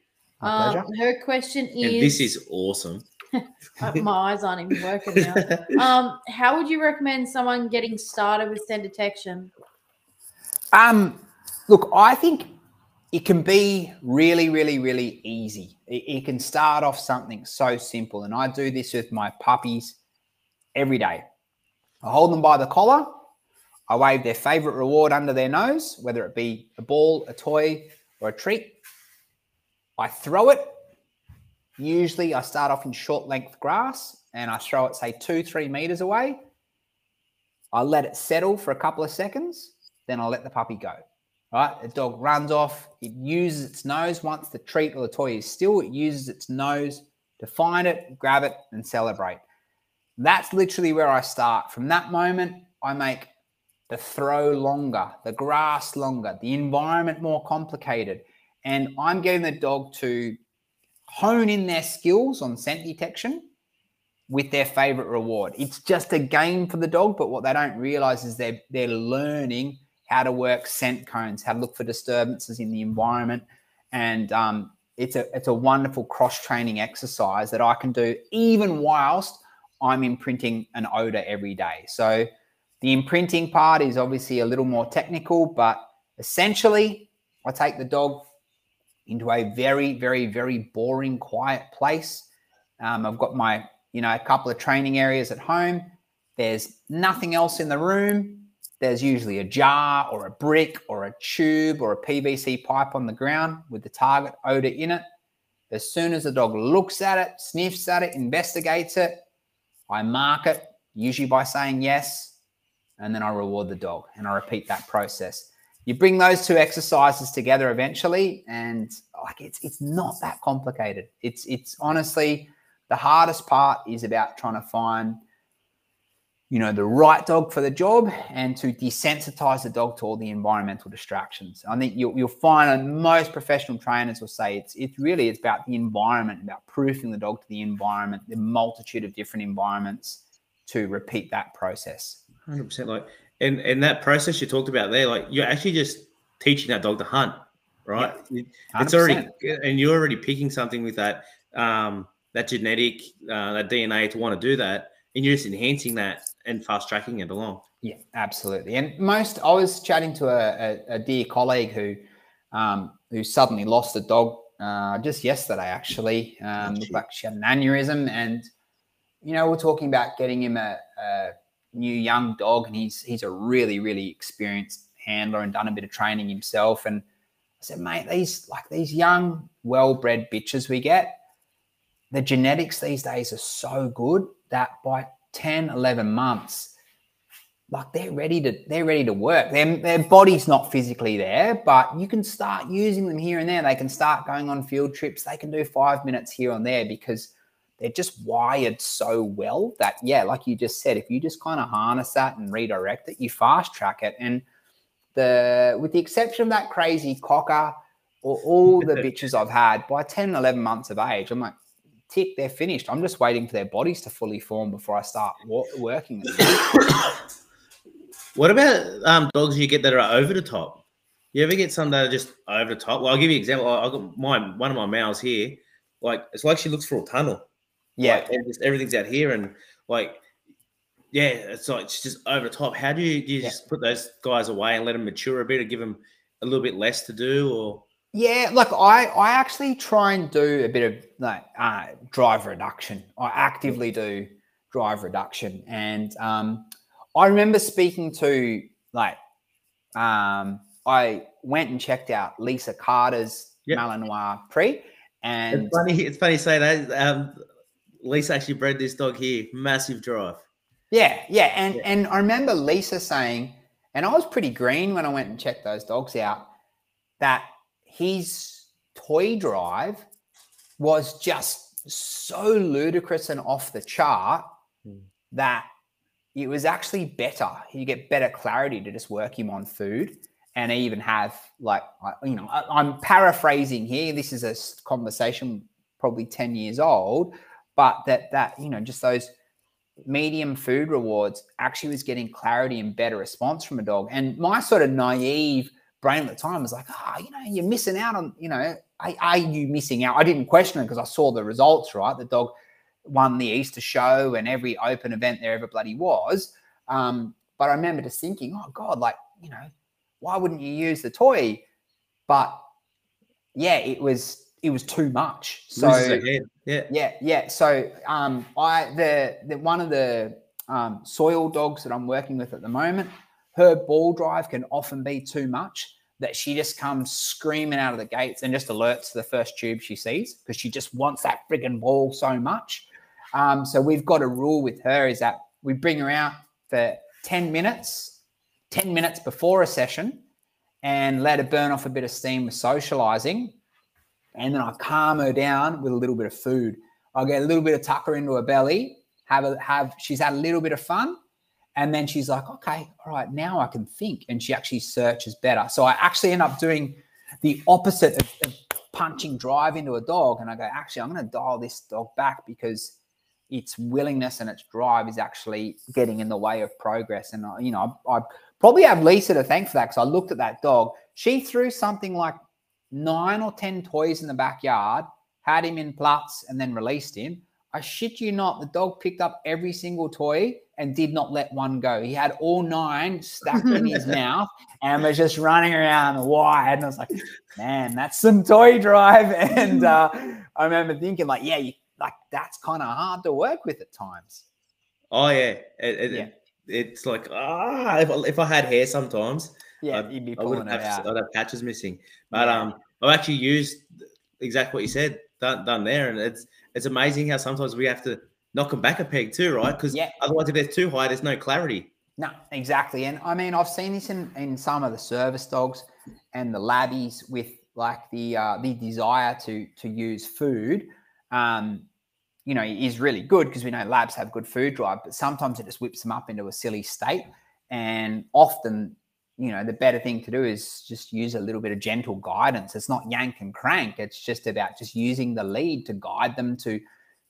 Um, her question is, and this is awesome. My eyes aren't even working now. Um, how would you recommend someone getting started with scent detection? Um, look, I think it can be really, really, really easy. It, it can start off something so simple, and I do this with my puppies every day. I hold them by the collar. I wave their favorite reward under their nose, whether it be a ball, a toy, or a treat. I throw it Usually I start off in short length grass and I throw it, say, two, three meters away. I let it settle for a couple of seconds. Then I let the puppy go. Right? The dog runs off. It uses its nose once the treat or the toy is still. It uses its nose to find it, grab it, and celebrate. That's literally where I start. From that moment, I make the throw longer, the grass longer, the environment more complicated. And I'm getting the dog to hone in their skills on scent detection with their favorite reward. It's just a game for the dog, but what they don't realize is they're they're learning how to work scent cones, how to look for disturbances in the environment, and um, it's a it's a wonderful cross training exercise that I can do even whilst I'm imprinting an odor every day. So the imprinting part is obviously a little more technical, but essentially, I take the dog into a very, very, very boring, quiet place. Um, I've got my, you know, a couple of training areas at home. There's nothing else in the room. There's usually a jar or a brick or a tube or a PVC pipe on the ground with the target odor in it. As soon as the dog looks at it, sniffs at it, investigates it, I mark it, usually by saying yes, and then I reward the dog and I repeat that process you bring those two exercises together eventually and like it's it's not that complicated. It's it's honestly the hardest part is about trying to find you know the right dog for the job and to desensitize the dog to all the environmental distractions. I think you'll, you'll find that most professional trainers will say it's it's really it's about the environment about proofing the dog to the environment the multitude of different environments to repeat that process. 100% like and and that process you talked about there like you're actually just teaching that dog to hunt right Yeah, it's already and you're already picking something with that um that genetic uh, that dna to want to do that and you're just enhancing that and fast tracking it along. Yeah, absolutely. And most, I was chatting to a, a, a dear colleague who um, who suddenly lost a dog uh, just yesterday. Actually, um, looked like she had an aneurysm, and you know, we're talking about getting him a, a new young dog, and he's he's a really really experienced handler and done a bit of training himself. And I said, mate, these like these young, well-bred bitches we get, the genetics these days are so good that by 10, 11 months, like they're ready to they're ready to work. Their, their body's not physically there, but you can start using them here and there. They can start going on field trips. They can do five minutes here and there because they're just wired so well that yeah, like you just said, if you just kind of harness that and redirect it, you fast track it. And the with the exception of that crazy cocker or all the bitches I've had by 10, 11 months of age, I'm like, tick, they're finished. I'm just waiting for their bodies to fully form before I start wo- working them. what about um, dogs you get that are over the top? You ever get some that are just over the top? Well, I'll give you an example. I got my one of my males here. Like it's like she looks for a tunnel. Yeah, like, just, everything's out here, and like yeah, it's like it's just over the top. How do you, do you yeah. just put those guys away and let them mature a bit, or give them a little bit less to do, or yeah, like I, I actually try and do a bit of like uh, drive reduction. I actively do drive reduction, and um, I remember speaking to like um, I went and checked out Lisa Carter's yep. Malinois Pre, and it's funny. It's funny to say that um, Lisa actually bred this dog here. Massive drive. Yeah, yeah, and yeah. and I remember Lisa saying, and I was pretty green when I went and checked those dogs out. That his toy drive was just so ludicrous and off the chart mm. that it was actually better. You get better clarity to just work him on food and even have like you know I'm paraphrasing here. This is a conversation probably 10 years old, but that that you know just those medium food rewards actually was getting clarity and better response from a dog. And my sort of naive brain at the time was like, ah, oh, you know, you're missing out on, you know, are, are you missing out? I didn't question it because I saw the results, right? The dog won the Easter show and every open event there ever bloody was. Um, but I remember just thinking, oh God, like, you know, why wouldn't you use the toy? But yeah, it was it was too much. So yeah, yeah, yeah. So um, I the the one of the um, soil dogs that I'm working with at the moment, her ball drive can often be too much that she just comes screaming out of the gates and just alerts the first tube she sees because she just wants that frigging ball so much. Um, so we've got a rule with her is that we bring her out for 10 minutes, 10 minutes before a session and let her burn off a bit of steam with socializing. And then I calm her down with a little bit of food. I'll get a little bit of tucker into her belly, have a have she's had a little bit of fun, and then she's like, okay, all right, now I can think. And she actually searches better. So I actually end up doing the opposite of, of punching drive into a dog. And I go, actually, I'm going to dial this dog back because its willingness and its drive is actually getting in the way of progress. And, I, you know, I, I probably have Lisa to thank for that because I looked at that dog. She threw something like nine or 10 toys in the backyard, had him in pluts, and then released him. I shit you not, the dog picked up every single toy and did not let one go. He had all nine stacked in his mouth and was just running around wide. And I was like, man, that's some toy drive. And uh, I remember thinking, like, yeah, you, like that's kind of hard to work with at times. Oh yeah, it, it, yeah. it's like ah, if, if I had hair sometimes, yeah, I'd, you'd be pulling I it have, out. I'd have patches missing. But um, I've actually used exactly what you said done, done there, and it's it's amazing how sometimes we have to knock them back a peg too, right? Because yeah. otherwise, if they're too high, there's no clarity. No, exactly. And I mean, I've seen this in, in some of the service dogs and the labbies with like the uh, the desire to to use food. Um, you know, is really good because we know labs have good food drive, but sometimes it just whips them up into a silly state. And often, you know, the better thing to do is just use a little bit of gentle guidance. It's not yank and crank. It's just about just using the lead to guide them to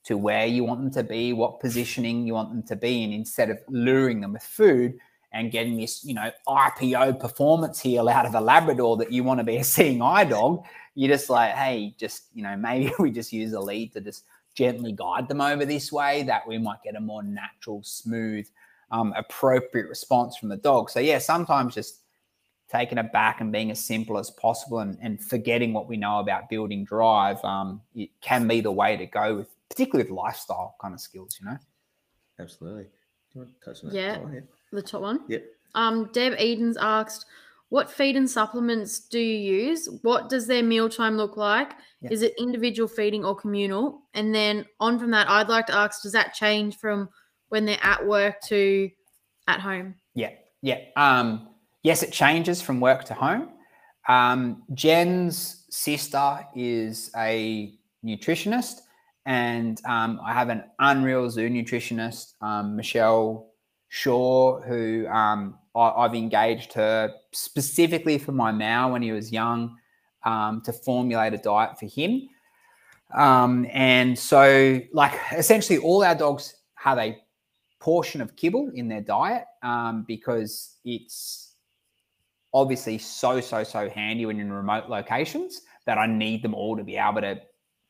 to where you want them to be, what positioning you want them to be in, instead of luring them with food and getting this, you know, IPO performance heel out of a Labrador that you want to be a seeing eye dog. You're just like, hey, just, you know, maybe we just use a lead to just gently guide them over this way that we might get a more natural, smooth, um, appropriate response from the dog. So, yeah, sometimes just taking it back and being as simple as possible and, and forgetting what we know about building drive um, it can be the way to go with particularly with lifestyle kind of skills you know Absolutely. Do you want to touch on that? Yeah. Go. The top one. Yep. Um, Deb Edens asked, "What feed and supplements do you use? What does their mealtime look like? Yeah. Is it individual feeding or communal?" And then on from that, I'd like to ask, does that change from when they're at work to at home? Yeah, yeah. Um, yes, it changes from work to home. Um, Jen's sister is a nutritionist, and um, I have an unreal zoo nutritionist, um, Michelle Shaw, who um, I, I've engaged her specifically for my Mao when he was young um, to formulate a diet for him. Um, and so, like, essentially, all our dogs have a portion of kibble in their diet um, because it's obviously so so so handy when in remote locations that I need them all to be able to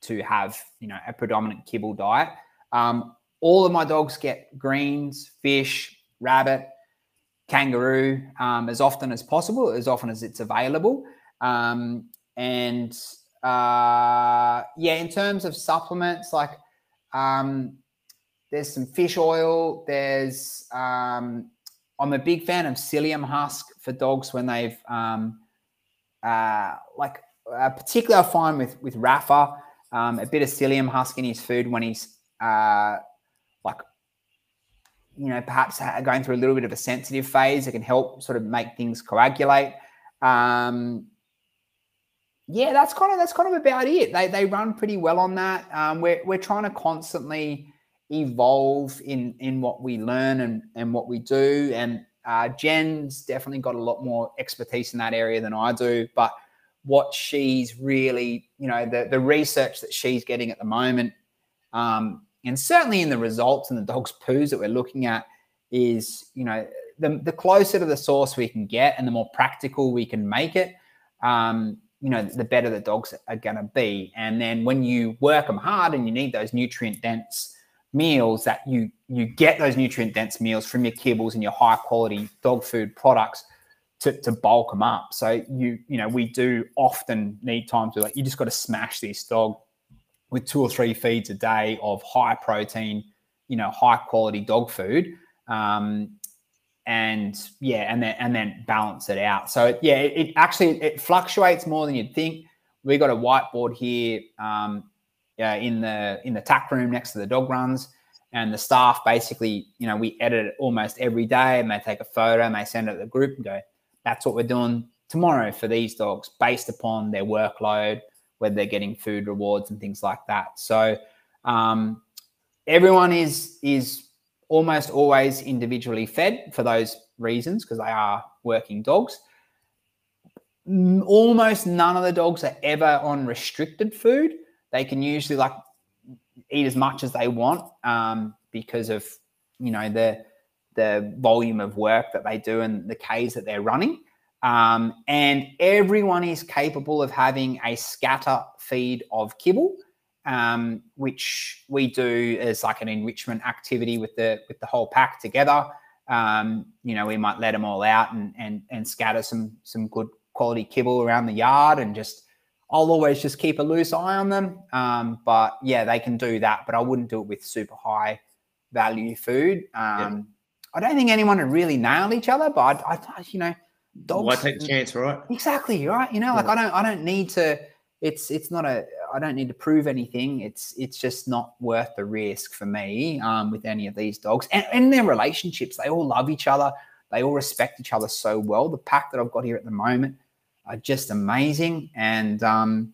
to have you know a predominant kibble diet. Um, all of my dogs get greens, fish, rabbit, kangaroo um, as often as possible, as often as it's available. Um, and uh, yeah, in terms of supplements, like um, there's some fish oil. There's um, I'm a big fan of psyllium husk for dogs when they've um, uh, like uh, particularly I find with with Rafa um, a bit of psyllium husk in his food when he's uh, like you know perhaps going through a little bit of a sensitive phase. It can help sort of make things coagulate. Um, yeah, that's kind of that's kind of about it. They they run pretty well on that. Um, we're we're trying to constantly evolve in in what we learn and and what we do. And uh, Jen's definitely got a lot more expertise in that area than I do. But what she's really, you know, the the research that she's getting at the moment, um, and certainly in the results and the dog's poos that we're looking at, is you know the the closer to the source we can get and the more practical we can make it. Um, you know, the better the dogs are going to be. And then when you work them hard and you need those nutrient dense meals, that you you get those nutrient dense meals from your kibbles and your high quality dog food products to, to bulk them up. So you you know we do often need times where like you just got to smash this dog with two or three feeds a day of high protein, you know, high quality dog food. Um, and yeah, and then and then balance it out. So yeah, it, it actually it fluctuates more than you'd think. We got a whiteboard here um, uh, in the in the tack room next to the dog runs, and the staff basically, you know, we edit it almost every day, and they take a photo and they send it to the group and go, "That's what we're doing tomorrow for these dogs, based upon their workload, whether they're getting food rewards and things like that." So um, everyone is is almost always individually fed for those reasons because they are working dogs. Almost none of the dogs are ever on restricted food. They can usually like eat as much as they want um, because of you know the the volume of work that they do and the Ks that they're running. Um, and everyone is capable of having a scatter feed of kibble um, which we do as like an enrichment activity with the with the whole pack together. Um, you know, we might let them all out and and and scatter some some good quality kibble around the yard, and just I'll always just keep a loose eye on them. Um, but yeah, they can do that, but I wouldn't do it with super high value food. Um, I don't think anyone would really nail each other, but I, I you know, dogs. Why take the chance, right? Exactly right. You know, like I don't I don't need to. It's it's not a. I don't need to prove anything. It's it's just not worth the risk for me um, with any of these dogs. And, and their relationships, they all love each other. They all respect each other so well. The pack that I've got here at the moment are just amazing. And um,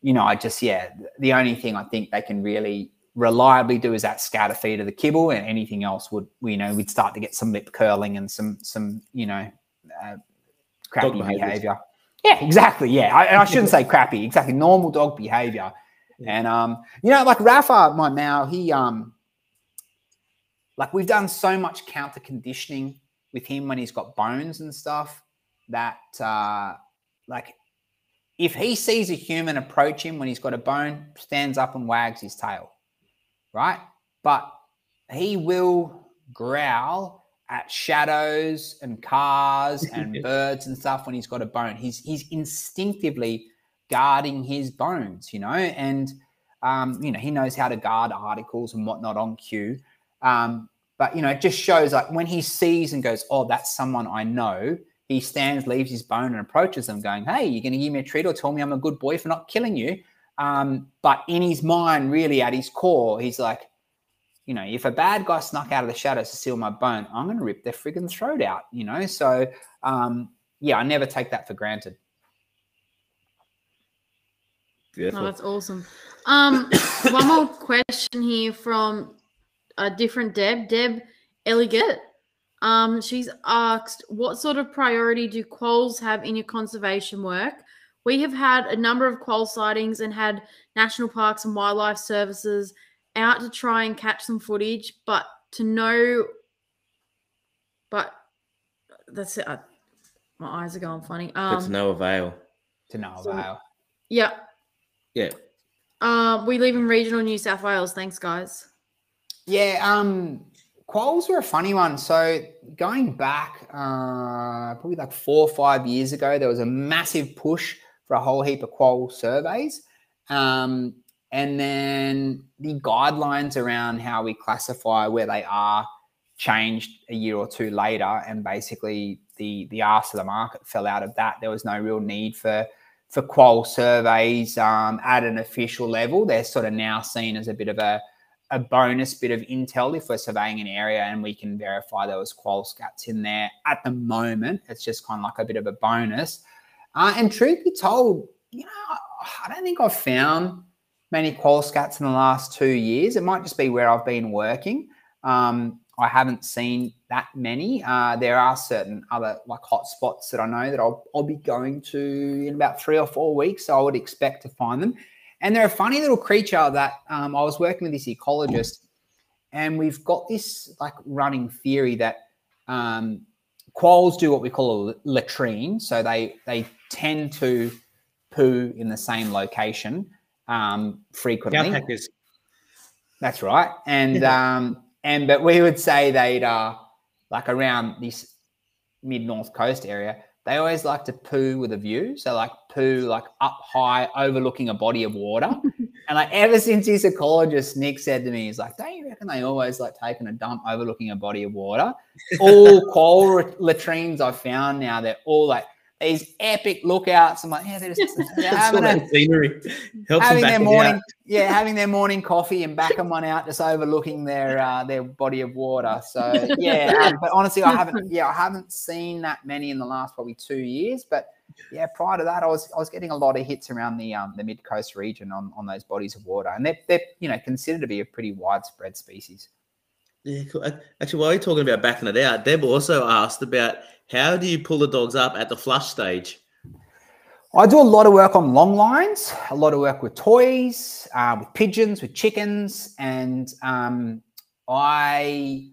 you know, I just yeah, the only thing I think they can really reliably do is that scatter feed of the kibble, and anything else would you know we'd start to get some lip curling and some some you know uh, crappy behaviours. behavior. Yeah, exactly. Yeah, I, I shouldn't say crappy. Exactly, normal dog behavior. Yeah. And um, you know, like Rafa, my Mao, he um, like we've done so much counter conditioning with him when he's got bones and stuff that uh, like if he sees a human approach him when he's got a bone, stands up and wags his tail, right? But he will growl at shadows and cars and birds and stuff when he's got a bone. He's he's instinctively guarding his bones, you know, and um, you know he knows how to guard articles and whatnot on cue. Um, but you know, it just shows like when he sees and goes, "Oh, that's someone I know." He stands, leaves his bone, and approaches them, going, "Hey, you're going to give me a treat or tell me I'm a good boy for not killing you?" Um, but in his mind, really at his core, he's like, you know, if a bad guy snuck out of the shadows to steal my bone, I'm going to rip their friggin' throat out, you know? So, um, yeah, I never take that for granted. Oh, that's awesome. Um, one more question here from a different Deb, Deb Eligett. Um, she's asked, what sort of priority do quolls have in your conservation work? We have had a number of quoll sightings and had national parks and wildlife services out to try and catch some footage, but to know, but that's it. I, my eyes are going funny. but to Um, no avail. To no So- avail. yeah. Yeah. Uh, we live in regional New South Wales. Thanks, guys. Yeah, um, quolls were a funny one. So going back, uh, probably like four or five years ago, there was a massive push for a whole heap of quoll surveys. Um, and then the guidelines around how we classify where they are changed a year or two later, and basically the the arse of the market fell out of that. There was no real need for for quoll surveys um, at an official level. They're sort of now seen as a bit of a a bonus bit of intel if we're surveying an area and we can verify there was quoll scats in there. At the moment, it's just kind of like a bit of a bonus. Uh, and truth be told, you know, I don't think I've found many quoll scats in the last two years. It might just be where I've been working. Um, I haven't seen that many. Uh, there are certain other like hot spots that I know that I'll, I'll be going to in about three or four weeks. So I would expect to find them. And they're a funny little creature that um, I was working with this ecologist, and we've got this like running theory that um, quolls do what we call a latrine. So they they tend to poo in the same location um, frequently. That's right. And um and but we would say they'd uh like around this mid north coast area, they always like to poo with a view. So like poo like up high, overlooking a body of water. and like ever since this ecologist Nick said to me, he's like, Don't you reckon they always like taking a dump overlooking a body of water? All quoll latrines I've found now, they're all like these epic lookouts. I'm like, yeah, they're just they're having a scenery. Helps having their morning, yeah, having their morning coffee and backing one out, just overlooking their uh, their body of water. So yeah, um, but honestly, I haven't, yeah, I haven't seen that many in the last probably two years. But yeah, prior to that, I was I was getting a lot of hits around the um, the mid coast region on on those bodies of water, and they're they're you know considered to be a pretty widespread species. Yeah, cool. Actually, while you're talking about backing it out, Deb also asked about how do you pull the dogs up at the flush stage? I do a lot of work on long lines, a lot of work with toys, uh, with pigeons, with chickens, and um, I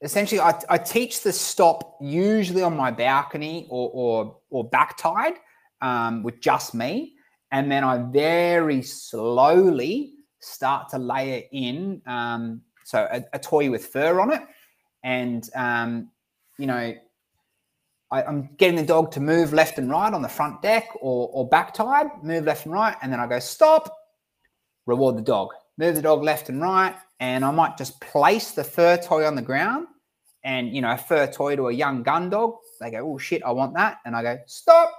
essentially I, I teach the stop usually on my balcony or or, or back tide um, with just me, and then I very slowly start to layer in um, so a, a toy with fur on it, and um, you know I, I'm getting the dog to move left and right on the front deck or, or back tide, move left and right, and then I go stop, reward the dog, move the dog left and right, and I might just place the fur toy on the ground, and you know, a fur toy to a young gun dog, they go, oh shit, I want that, and I go stop,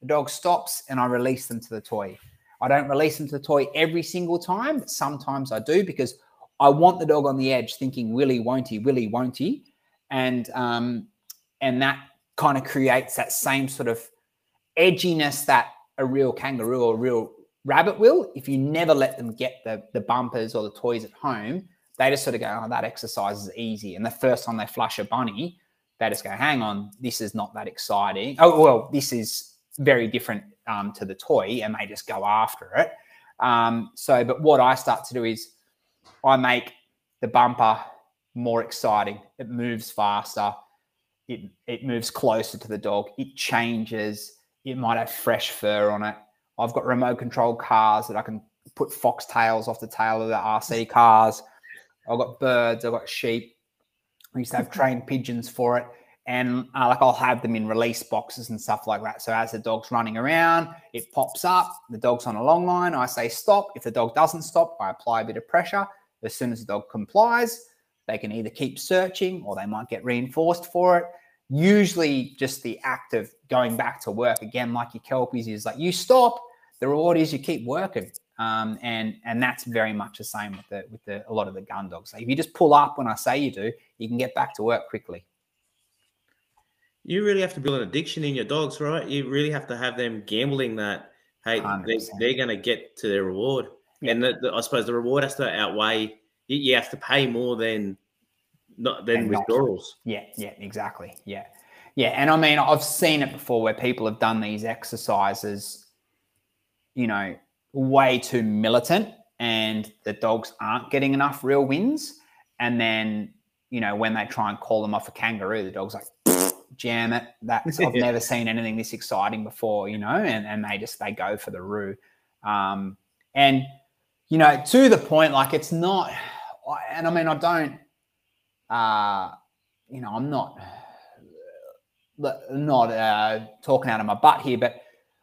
the dog stops, and I release them to the toy. I don't release them to the toy every single time, but sometimes I do because I want the dog on the edge, thinking "Willie, won't he, Willie, won't he, and um, and that kind of creates that same sort of edginess that a real kangaroo or real rabbit will, if you never let them get the, the bumpers or the toys at home, they just sort of go, oh, that exercise is easy. And the first time they flush a bunny, they just go, hang on, this is not that exciting. Oh, well, this is very different um, to the toy, and they just go after it. Um, so, but what I start to do is I make the bumper more exciting. It moves faster. It, it moves closer to the dog. It changes. It might have fresh fur on it. I've got remote control cars that I can put foxtails off the tail of the RC cars. I've got birds. I've got sheep. We used to have trained pigeons for it. And uh, like I'll have them in release boxes and stuff like that. So as the dog's running around, it pops up. The dog's on a long line. I say stop. If the dog doesn't stop, I apply a bit of pressure. As soon as the dog complies, they can either keep searching or they might get reinforced for it. Usually, just the act of going back to work again, like your kelpies, is like you stop. The reward is you keep working, um, and and that's very much the same with the with the, a lot of the gun dogs. Like if you just pull up when I say you do, you can get back to work quickly. You really have to build an addiction in your dogs, right? You really have to have them gambling that hey, they, they're going to get to their reward, yeah. and the, the, I suppose the reward has to outweigh. You, have to pay more than not than withdrawals. Yeah, yeah, exactly. Yeah, yeah, and I mean I've seen it before where people have done these exercises, you know, way too militant, and the dogs aren't getting enough real wins, and then you know when they try and call them off a kangaroo, the dog's like jam it. That's I've never seen anything this exciting before, you know, and, and they just they go for the roo. Um, and you know, to the point, like it's not and I mean I don't uh you know, I'm not not uh talking out of my butt here, but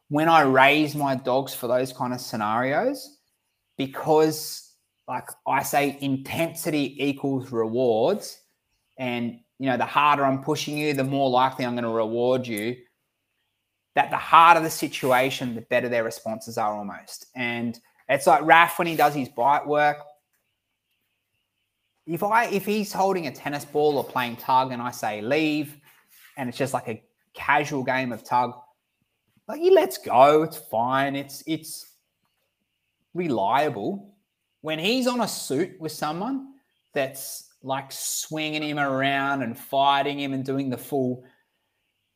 when I raise my dogs for those kind of scenarios, because like I say intensity equals rewards and you know, the harder I'm pushing you, the more likely I'm going to reward you. That the harder the situation, the better their responses are almost. And it's like Raf when he does his bite work. If I if he's holding a tennis ball or playing tug and I say leave, and it's just like a casual game of tug, like he lets go. It's fine. It's it's reliable. When he's on a suit with someone that's like swinging him around and fighting him and doing the full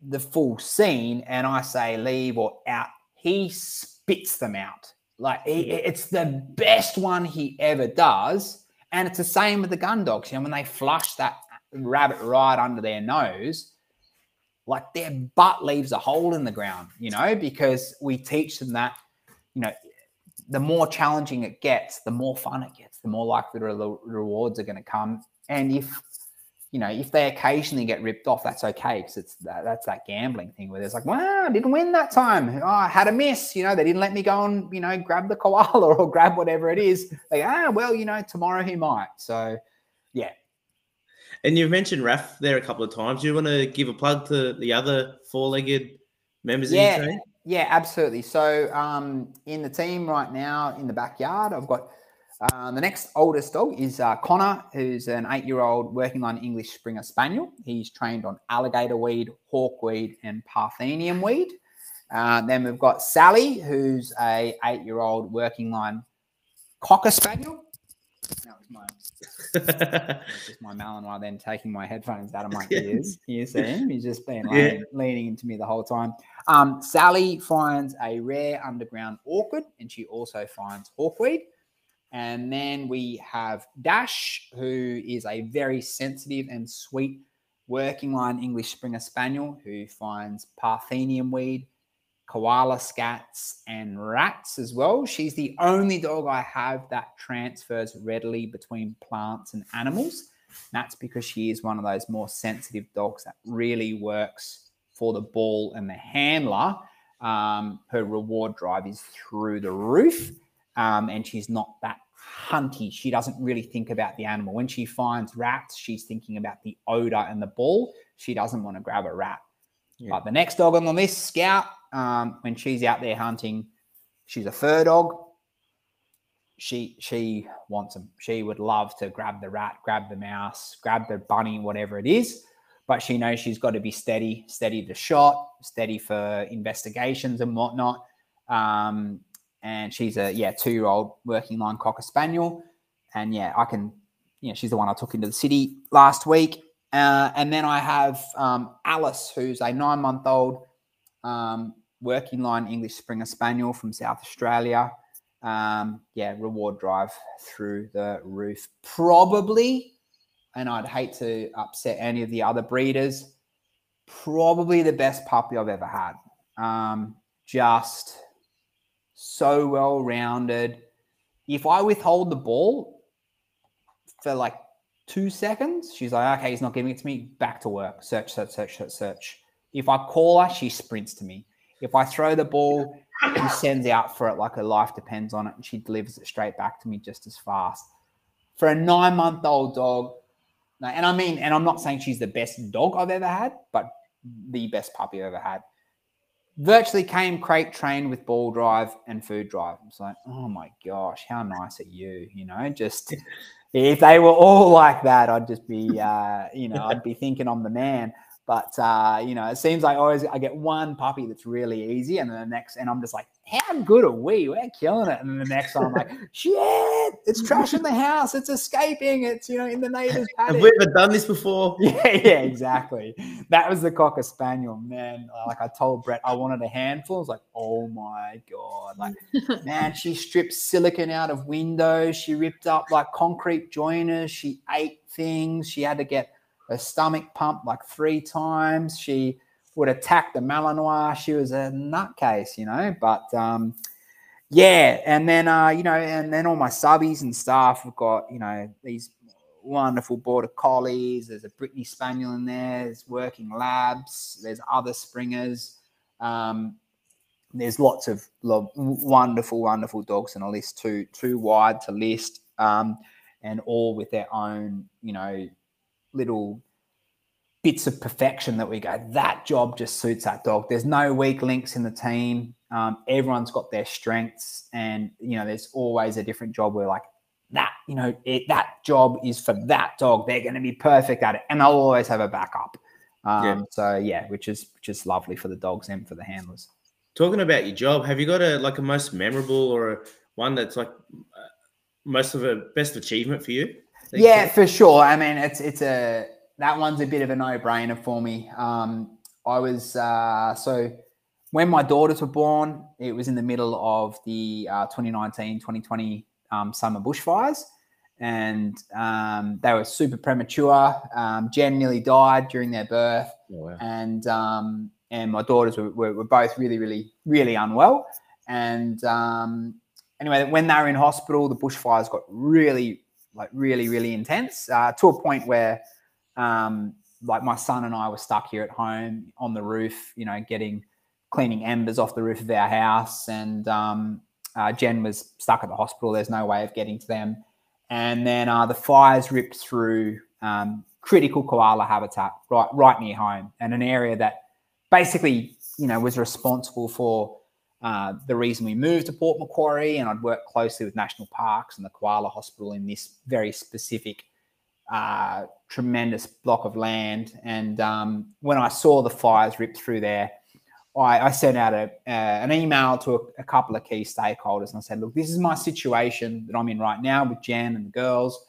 the full scene and I say leave or out, he spits them out. Like he, it's the best one he ever does. And it's the same with the gun dogs. You know, when they flush that rabbit right under their nose, like their butt leaves a hole in the ground, you know, because we teach them that, you know, the more challenging it gets, the more fun it gets, the more likely the rewards are going to come. And if you know, if they occasionally get ripped off, that's okay because it's that, that's that gambling thing where there's like, wow, I didn't win that time. Oh, I had a miss. You know, they didn't let me go and you know grab the koala or grab whatever it is. Like, ah, well, you know, tomorrow he might. So, yeah. And you've mentioned Raf there a couple of times. Do you want to give a plug to the other four-legged members yeah, of your team? Yeah, absolutely. So, um, in the team right now in the backyard, I've got uh, the next oldest dog is uh, Connor, who's an eight-year-old working line English Springer Spaniel. He's trained on alligator weed, hawkweed, and Parthenium weed. Uh, then we've got Sally, who's a eight-year-old working line Cocker Spaniel. That was my, just my Malinois then taking my headphones out of my ears. You see him? He's just been leaning, yeah. leaning into me the whole time. Um, Sally finds a rare underground orchid, and she also finds hawkweed. And then we have Dash, who is a very sensitive and sweet working line English Springer Spaniel who finds Parthenium weed, koala scats, and rats as well. She's the only dog I have that transfers readily between plants and animals. And That's because she is one of those more sensitive dogs that really works for the ball and the handler. Um, her reward drive is through the roof um, and she's not that hunty. She doesn't really think about the animal. When she finds rats, she's thinking about the odor and the ball. She doesn't want to grab a rat. Yeah. But the next dog on the list, Scout, um, when she's out there hunting, she's a fur dog. She she wants them. She would love to grab the rat, grab the mouse, grab the bunny, whatever it is. But she knows she's got to be steady, steady to shot, steady for investigations and whatnot. Um, and she's a yeah two year old working line cocker spaniel, and yeah I can you know she's the one I took into the city last week, uh, and then I have um, Alice who's a nine month old um, working line English Springer Spaniel from South Australia. Um, yeah, reward drive through the roof. Probably, and I'd hate to upset any of the other breeders, probably the best puppy I've ever had. Um, just so well rounded. If I withhold the ball for like two seconds, she's like, okay, he's not giving it to me. Back to work. Search, search, search, search, search. If I call her, she sprints to me. If I throw the ball, he sends out for it like her life depends on it, and she delivers it straight back to me just as fast. For a nine month old dog, and I mean, and I'm not saying she's the best dog I've ever had, but the best puppy I've ever had. Virtually came crate trained with ball drive and food drive. It's like, oh my gosh, how nice are you? You know, just if they were all like that, I'd just be, uh, you know, I'd be thinking I'm the man. But uh, you know, it seems like always I get one puppy that's really easy, and then the next, and I'm just like, how good are we? We're killing it. And then the next one, I'm like, shit, it's trashing the house, it's escaping, it's you know in the neighbor's paddock. Have we ever done this before? Yeah, yeah, exactly. That was the cocker spaniel, man. Like I told Brett, I wanted a handful. I was like, oh my god, like man, she stripped silicon out of windows. She ripped up like concrete joiners. She ate things. She had to get her stomach pumped like three times. She would attack the Malinois. She was a nutcase, you know. But um, yeah, and then uh, you know, and then all my subbies and stuff. We've got you know these wonderful border collies. There's a Brittany Spaniel in there. There's working labs. There's other springers. Um, there's lots of wonderful, wonderful dogs on a list. Too too wide to list, um, and all with their own, you know, little bits of perfection that we go, that job just suits that dog. There's no weak links in the team. Um, everyone's got their strengths, and you know, there's always a different job where like that, you know, it, that job is for that dog. They're going to be perfect at it, and they'll always have a backup. Um, yeah. So yeah, which is which is lovely for the dogs and for the handlers. Talking about your job, have you got a like a most memorable or a one that's like uh, most of a best achievement for you? Yeah, for sure. I mean, it's it's a that one's a bit of a no brainer for me. Um, I was uh, so when my daughters were born, it was in the middle of the uh, 2019 2020 um, summer bushfires, and um, they were super premature. Um, Jen nearly died during their birth, oh, wow. and um, and my daughters were, were, were, both really, really, really unwell. And um, anyway, when they were in hospital, the bushfires got really, like really, really intense uh, to a point where, um, like my son and I were stuck here at home on the roof, you know, getting cleaning embers off the roof of our house, and um, uh, Jen was stuck at the hospital. There's no way of getting to them, and then uh, the fires ripped through um, critical koala habitat right right near home, and an area that basically, you know, was responsible for uh, the reason we moved to Port Macquarie, and I'd worked closely with national parks and the koala hospital in this very specific, uh, tremendous block of land. And um, when I saw the fires rip through there, I, I sent out a, uh, an email to a, a, couple of key stakeholders and I said, look, this is my situation that I'm in right now with Jan and the girls.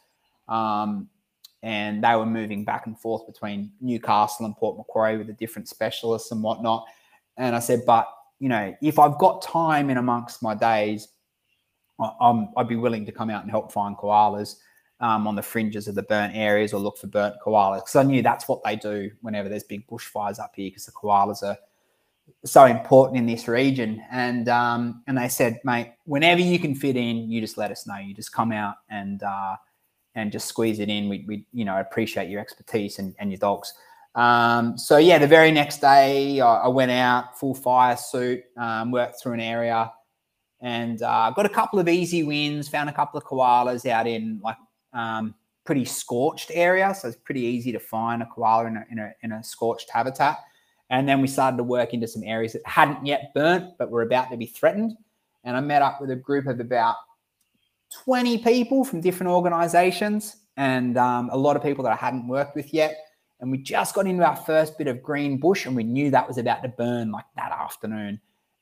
Um, and they were moving back and forth between Newcastle and Port Macquarie with the different specialists and whatnot. And I said, but you know, if I've got time in amongst my days, I'm, I'd be willing to come out and help find koalas um, on the fringes of the burnt areas or look for burnt koalas because I knew that's what they do whenever there's big bushfires up here because the koalas are so important in this region. And um, and they said, mate, whenever you can fit in, you just let us know. You just come out and uh, and just squeeze it in. We, we you know appreciate your expertise and, and your dogs. Um, so yeah, the very next day I, I went out full fire suit, um, worked through an area, and uh, got a couple of easy wins. Found a couple of koalas out in like um, pretty scorched area, so it's pretty easy to find a koala in a, in a, in a scorched habitat. And then we started to work into some areas that hadn't yet burnt, but were about to be threatened. And I met up with a group of about 20 people from different organizations and um, a lot of people that I hadn't worked with yet and we just got into our first bit of green bush and we knew that was about to burn like that afternoon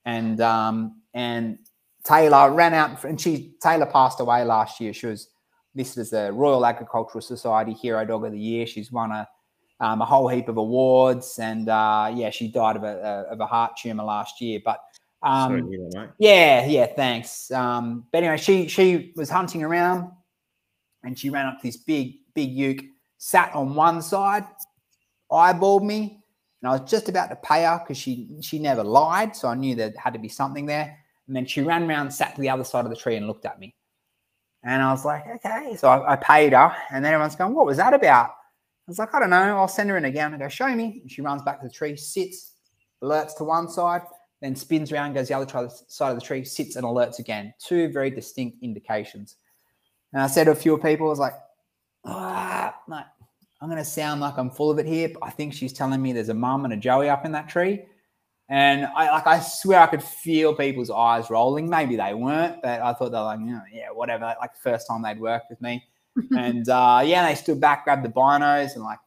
and um, and Taylor ran out, and she Taylor passed away last year. She was listed as the Royal Agricultural Society Hero Dog of the Year. She's won a um, a whole heap of awards, and uh, yeah, she died of a, of a heart tumor last year. But um, Sorry yeah, yeah, thanks. Um, but anyway, she she was hunting around, and she ran up to this big big euc, sat on one side, eyeballed me, and I was just about to pay her because she she never lied, so I knew there had to be something there. And then she ran around, sat to the other side of the tree, and looked at me. And I was like, okay. So I, I paid her, and then everyone's going, "What was that about?" I was like, I don't know. I'll send her in again. I go, show me. And she runs back to the tree, sits, alerts to one side, then spins around, goes the other side of the tree, sits and alerts again. Two very distinct indications. And I said to a few people, I was like, ah, mate, I'm going to sound like I'm full of it here, but I think she's telling me there's a mum and a Joey up in that tree. And I like I swear I could feel people's eyes rolling. Maybe they weren't, but I thought they were like, yeah, yeah, whatever. Like the first time they'd worked with me. and uh, yeah, they stood back, grabbed the binos, and like,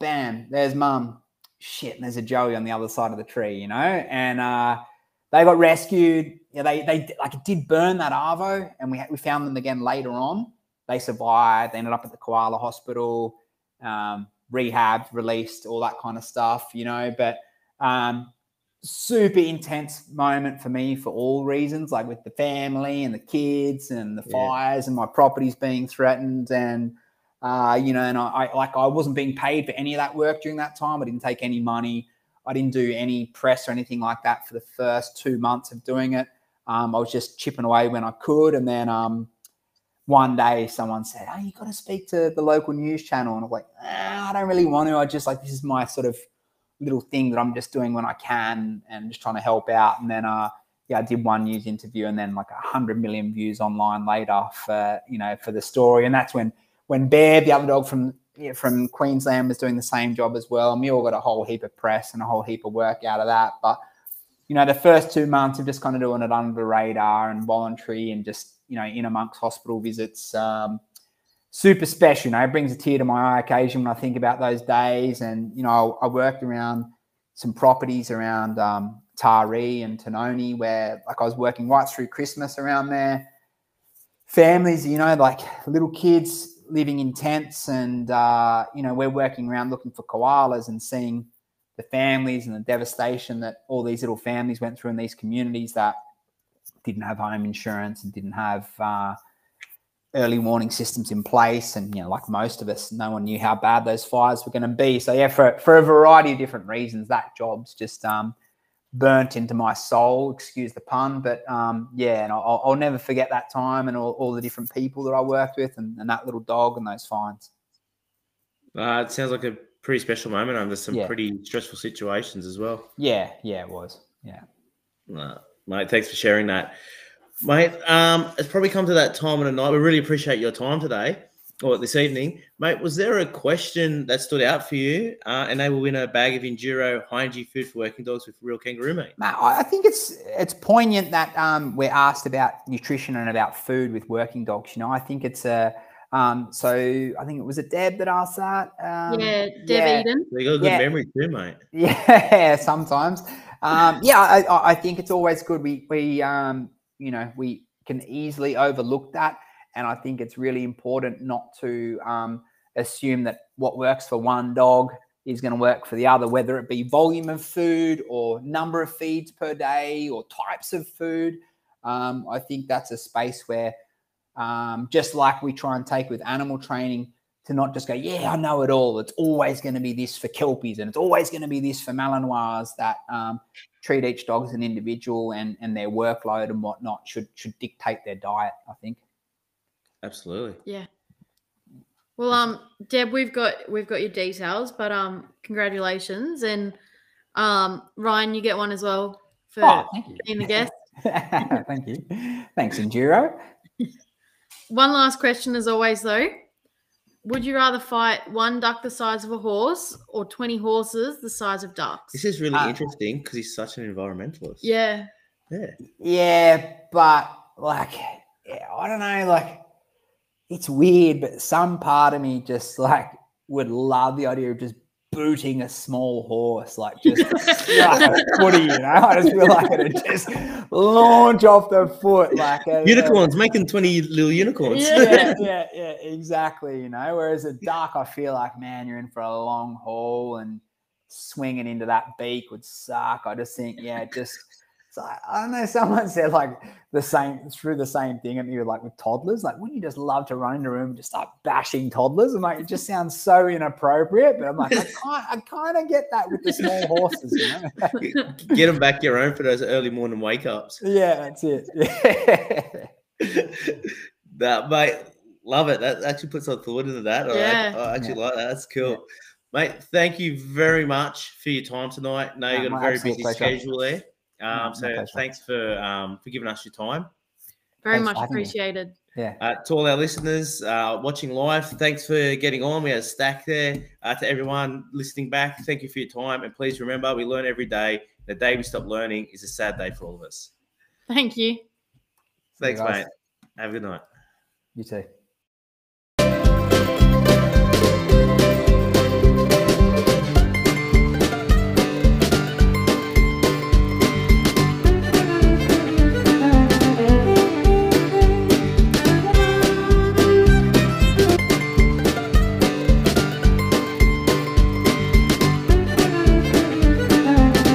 bam, there's mum. Shit, and there's a Joey on the other side of the tree, you know. And uh, they got rescued. Yeah, they they like it did burn that arvo, and we we found them again later on. They survived. They ended up at the koala hospital, um, rehabbed, released, all that kind of stuff, you know. But um, super intense moment for me for all reasons, like with the family and the kids and the Yeah. fires and my properties being threatened and uh, you know, and I, I like I wasn't being paid for any of that work during that time. I didn't take any money. I didn't do any press or anything like that for the first two months of doing it. Um, I was just chipping away when I could, and then um, one day someone said, "Oh, you got to speak to the local news channel," and I'm like, ah, "I don't really want to. I just like this is my sort of little thing that I'm just doing when I can and just trying to help out." And then, uh, yeah, I did one news interview, and then like a hundred million views online later for you know for the story, and that's when when Bear, the other dog from yeah, from Queensland, was doing the same job as well. And we all got a whole heap of press and a whole heap of work out of that. But you know, the first two months of just kind of doing it under the radar and voluntary and just you know in amongst hospital visits. Um, super special. You know, it brings a tear to my eye occasion when I think about those days. And you know, I, I worked around some properties around um, Taree and Tinonee where like I was working right through Christmas around there. Families, you know, like little kids living in tents, and uh, you know, we're working around looking for koalas and seeing the families and the devastation that all these little families went through in these communities that didn't have home insurance and didn't have uh, early warning systems in place. And you know, like most of us, no one knew how bad those fires were going to be. So yeah, for for a variety of different reasons, that job's just um, burnt into my soul. Excuse the pun, but um, yeah, and I'll, I'll never forget that time and all, all the different people that I worked with, and, and that little dog and those fines. Uh, it sounds like a pretty special moment under some Yeah. pretty stressful situations as well. Yeah, yeah, it was. Yeah. Uh, mate, thanks for sharing that. Mate, um, it's probably come to that time of the night. We really appreciate your time today or this evening. Mate, was there a question that stood out for you uh, and they will win a bag of Enduro high energy food for working dogs with real kangaroo, meat? mate? I I think it's it's poignant that um, we're asked about nutrition and about food with working dogs. You know, I think it's a um, so I think it was a Deb that asked that. Um, yeah, Deb yeah. Eden. They got a good Yeah. memory too, mate. Yeah, sometimes. Um, yeah, I, I- think it's always good. We we um, you know we can easily overlook that, and I think it's really important not to um, assume that what works for one dog is going to work for the other, whether it be volume of food or number of feeds per day or types of food. Um, I think that's a space where, um, just like we try and take with animal training, to not just go, yeah, I know it all. It's always going to be this for kelpies, and it's always going to be this for Malinois. That um, treat each dog as an individual, and and their workload and whatnot should should dictate their diet. I think. Absolutely. Yeah. Well, um, Deb, we've got we've got your details, but um, congratulations, and um, Ryan, you get one as well for Oh, thank you. being the guest. thank you. Thanks, Enduro. One last question, as always, though. Would you rather fight one duck the size of a horse or twenty horses the size of ducks? This is really Ah. interesting because he's such an environmentalist. yeah, Yeah. Yeah, but like, yeah, I don't know, like, it's weird, but some part of me just like would love the idea of just booting a small horse, like just like a footy, you know. I just feel like it'd just launch off the foot like a, Unicorns making 20 little unicorns. yeah, yeah, yeah, exactly. You know, whereas at duck, I feel like, man, you're in for a long haul and swinging into that beak would suck. I just think, yeah, just so I, I don't know. Someone said like the same through the same thing, and you like with toddlers, like wouldn't you just love to run in the room and just start bashing toddlers? I'm like, it just sounds so inappropriate, but I'm like, I kind, I kind of get that with the small horses, you know. Get them back your own for those early morning wake ups. yeah, that's it. Yeah. that mate, love it. That actually puts some thought into that. I, Yeah. I actually Yeah. like that. That's cool. Mate, thank you very much for your time tonight. Now you've got a my very busy pleasure. schedule there. No, Um, so thanks for um, for giving us your time. Very Thanks much for having me. appreciated. yeah. Uh, to all our listeners uh, watching live, thanks for getting on. We had a stack there. Uh, to everyone listening back, thank you for your time. And please remember, we learn every day. The day we stop learning is a sad day for all of us. Thank you. Thanks, guys. mate. Have a good night. You too.